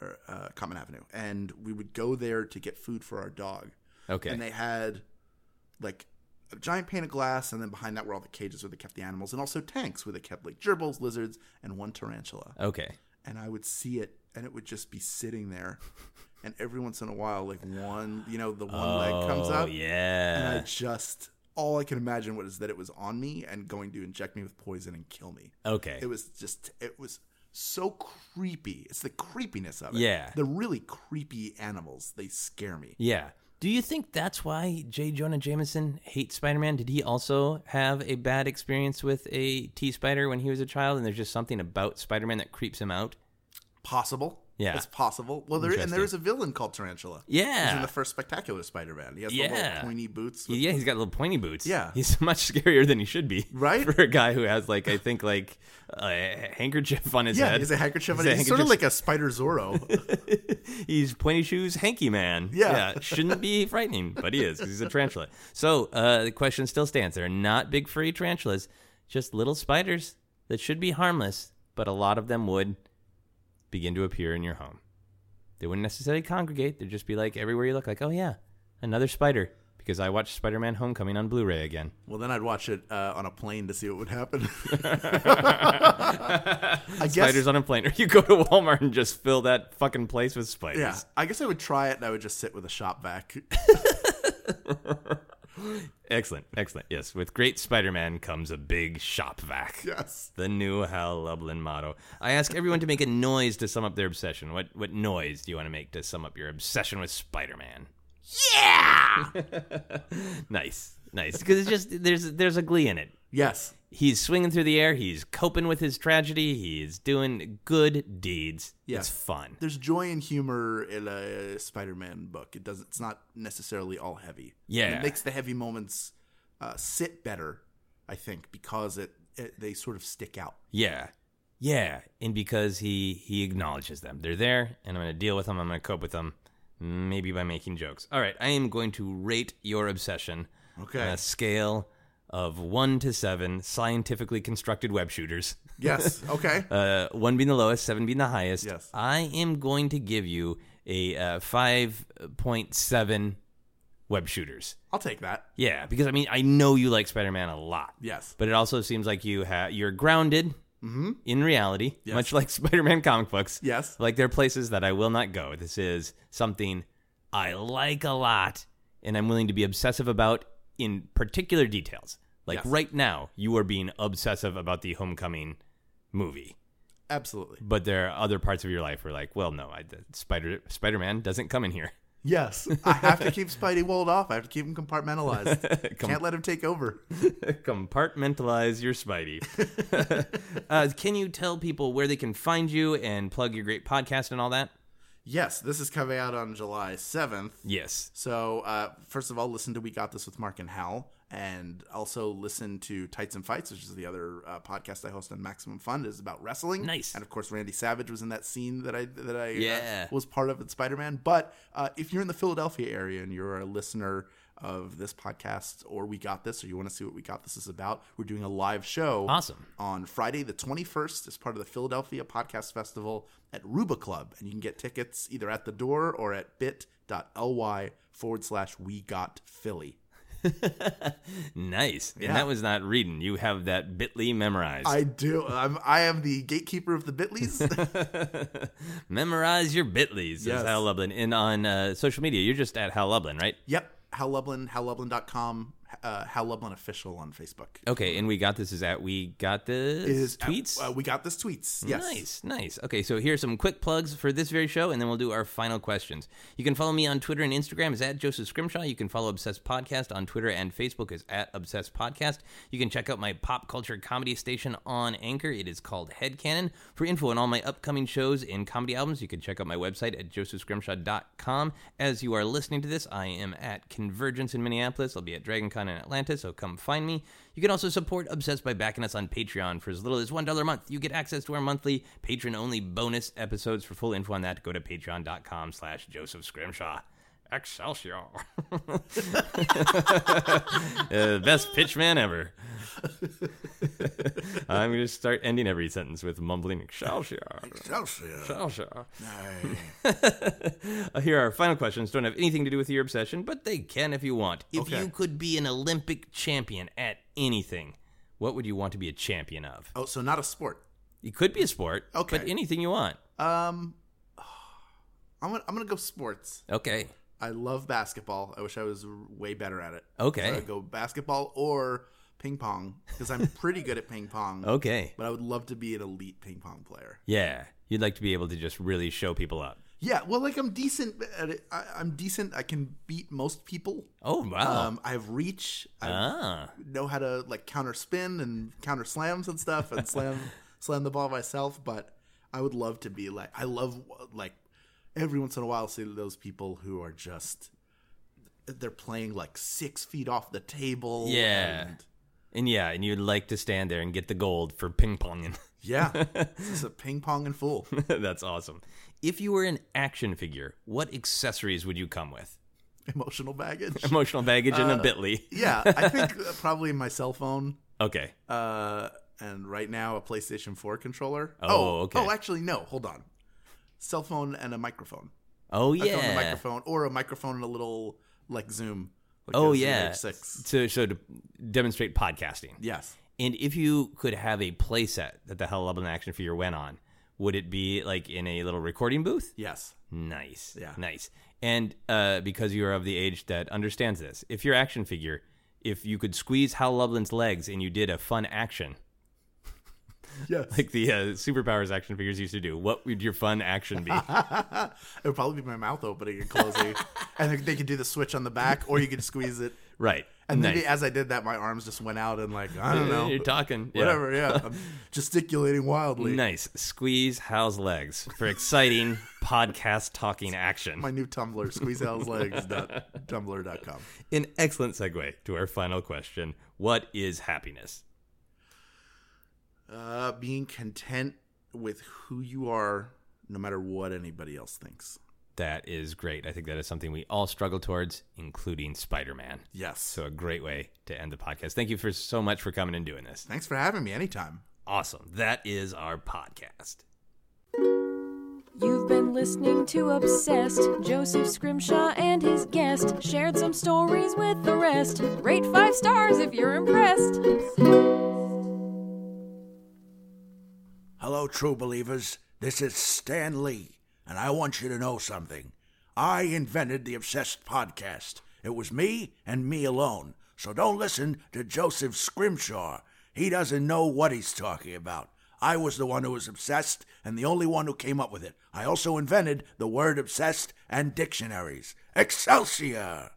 or uh, Cottman Avenue, and we would go there to get food for our dog. Okay. And they had like a giant pane of glass, and then behind that were all the cages where they kept the animals, and also tanks where they kept like gerbils, lizards, and one tarantula Okay. and I would see it, and it would just be sitting there, and every once in a while, like one, you know, the one leg comes Oh Yeah. and I just all I can imagine was that it was on me and going to inject me with poison and kill me. Okay. It was just, it was so creepy. It's the creepiness of it. Yeah. the really creepy animals. They scare me. Yeah. Do you think that's why J. Jonah Jameson hates Spider Man? Did he also have a bad experience with a T spider when he was a child, and there's just something about Spider Man that creeps him out? Possible. Yeah. it's possible. Well, there and there is a villain called Tarantula. Yeah. He's in the first Spectacular Spider-Man. He has Yeah. little pointy boots. with- Yeah, he's got little pointy boots. Yeah. he's *laughs* much scarier than he should be, Right? For a guy who has like I think like a handkerchief on his Yeah, head. he has a handkerchief. He's on a He's sort of like a Spider Zorro. *laughs* He's pointy shoes, hanky man. Yeah. shouldn't be frightening, but he is because he's a tarantula. So uh, the question still stands: They're not big furry tarantulas, just little spiders that should be harmless, but a lot of them would begin to appear in your home. They wouldn't necessarily congregate; they'd just be like everywhere you look, like, oh yeah, another spider. Because I watched Spider-Man: Homecoming on Blu-ray again. Well, then I'd watch it uh, on a plane to see what would happen. *laughs* I guess. Spiders on a plane, or *laughs* you go to Walmart and just fill that fucking place with spiders. yeah, I guess I would try it, and I would just sit with a shop vac. *laughs* *gasps* Excellent, excellent. Yes, with great Spider-Man comes a big shop vac. yes. The new Hal Lublin motto. I ask everyone to make a noise to sum up their obsession. What what noise do you want to make to sum up your obsession with Spider-Man? Yeah. *laughs* nice, nice. Because it's just there's there's a glee in it. Yes. He's swinging through the air. He's coping with his tragedy. He's doing good deeds. Yes. It's fun. There's joy and humor in a Spider-Man book. It doesn't. It's not necessarily all heavy. Yeah. And it makes the heavy moments uh, sit better. I think because it, it they sort of stick out. Yeah. Yeah. And because he he acknowledges them. They're there and I'm going to deal with them. I'm going to cope with them maybe by making jokes. All right, I am going to rate your obsession Okay. on a scale of 1 to 7 scientifically constructed web shooters. *laughs* Yes. Okay. *laughs* Uh, 1 being the lowest, 7 being the highest. Yes. I am going to give you a uh, 5.7 web shooters. I'll take that. Yeah, because I mean, I know you like Spider-Man a lot. Yes. But it also seems like you have you're grounded in reality, Mm-hmm. Yes. much like *laughs* Spider-Man comic books. Yes. Like there are places that I will not go. This is something I like a lot and I'm willing to be obsessive about in particular details. Like Yes. right now, you are being obsessive about the Homecoming movie. Absolutely. But there are other parts of your life where like, well, no, I, Spider Spider-Man doesn't come in here. Yes. I have to keep Spidey walled off. I have to keep him compartmentalized. *laughs* Can't let him take over. *laughs* Compartmentalize your Spidey. *laughs* uh, can you tell people where they can find you and plug your great podcast and all that? Yes, this is coming out on July 7th. Yes. So, uh, first of all, listen to We Got This with Mark and Hal, and also listen to Tights and Fights, which is the other uh, podcast I host on Maximum Fun. is about wrestling. Nice. And of course, Randy Savage was in that scene that I that I uh, was part of in Spider Man. But uh, if you're in the Philadelphia area and you're a listener of this podcast or We Got This, or you want to see what We Got This is about, we're doing a live show. Awesome. On Friday the 21st as part of the Philadelphia Podcast Festival at Ruba Club. And you can get tickets either at the door or at bit.ly forward slash we got Philly. *laughs* Nice. Yeah. And that was not reading. You have that bit.ly memorized. I do. I'm, I am the gatekeeper of the Bitleys. *laughs* Memorize your bit.lys, Yes. Hal Lublin. And on uh, social media, you're just at Hal Lublin, right? yep. Hal Lublin, hallublin.com, uh, Hal Lublin official on Facebook. Okay, and we got this is at we got this Is tweets. Uh, we got this tweets. Yes. Nice, nice. Okay, so here's some quick plugs for this very show, and then we'll do our final questions. You can follow me on Twitter and Instagram is at Joseph Scrimshaw. You can follow Obsessed Podcast on Twitter and Facebook is at Obsessed Podcast. You can check out my pop culture comedy station on Anchor. It is called Headcanon. For info on all my upcoming shows and comedy albums, you can check out my website at josephscrimshaw.com. As you are listening to this, I am at Convergence in Minneapolis. I'll be at DragonCon in Atlanta, so come find me. You can also support Obsessed by backing us on Patreon for as little as $1 a month. You get access to our monthly patron-only bonus episodes. For full info on that, go to patreon.com slash Joseph Scrimshaw. Excelsior. *laughs* uh, best pitchman ever. *laughs* I'm going to start ending every sentence with mumbling Excelsior. Excelsior. *laughs* Uh, Here are our final questions. Don't have anything to do with your obsession, but they can if you want. If Okay. you could be an Olympic champion at anything, what would you want to be a champion of? Oh, so not a sport. It could be a sport, Okay. but anything you want. Um, *sighs* I'm gonna, I'm gonna go sports. Okay. I love basketball. I wish I was way better at it. Okay. So go basketball or ping pong because I'm pretty good at ping pong. *laughs* Okay. But I would love to be an elite ping pong player. Yeah. You'd like to be able to just really show people up. Yeah, well, like I'm decent at it. I, I'm decent. I can beat most people. Oh, wow. Um, I have reach. I ah. know how to like counter spin and counter slams and stuff and slam *laughs* slam the ball myself. But I would love to be like I love like every once in a while see those people who are just they're playing like six feet off the table. Yeah. and- And yeah, and you'd like to stand there and get the gold for ping ponging. *laughs* yeah. it's a ping pong and fool. *laughs* That's awesome. If you were an action figure, what accessories would you come with? Emotional baggage. *laughs* Emotional baggage and a bitly. yeah, I think uh, probably my cell phone. Okay. Uh, and right now a PlayStation 4 controller. Oh, okay. Oh, actually, no. Hold on. Cell phone and a microphone. Oh found a yeah. microphone or a microphone and a little like Zoom. Like Oh yeah. H6. To so to demonstrate podcasting. Yes. And if you could have a playset that the Hal Lublin action figure went on, would it be like in a little recording booth? Yes. Nice. Yeah. Nice. And uh, because you are of the age that understands this, if your action figure, if you could squeeze Hal Lublin's legs and you did a fun action, Yes. like the uh, superpowers action figures used to do, what would your fun action be? *laughs* it would probably be my mouth opening and closing, and they could do the switch on the back, or you could squeeze it. right. And Nice. maybe as I did that, my arms just went out and like I don't know, You're talking. whatever. Yeah, *laughs* I'm gesticulating wildly. Nice. Squeeze Hal's legs for exciting *laughs* podcast talking action. My new Tumblr, squeezehalslegs.tumblr.com. An excellent segue to our final question. What is happiness? Uh, being content with who you are, no matter what anybody else thinks. That is great. I think that is something we all struggle towards, including Spider Man. Yes. So, a great way to end the podcast. Thank you for so much for coming and doing this. Thanks for having me anytime. Awesome. That is our podcast. You've been listening to Obsessed. Joseph Scrimshaw and his guest shared some stories with the rest. Rate five stars if you're impressed. Hello, true believers. This is Stan Lee, and I want you to know something. I invented the Obsessed podcast. It was me and me alone. So don't listen to Joseph Scrimshaw. He doesn't know what he's talking about. I was the one who was obsessed and the only one who came up with it. I also invented the word obsessed and dictionaries. Excelsior!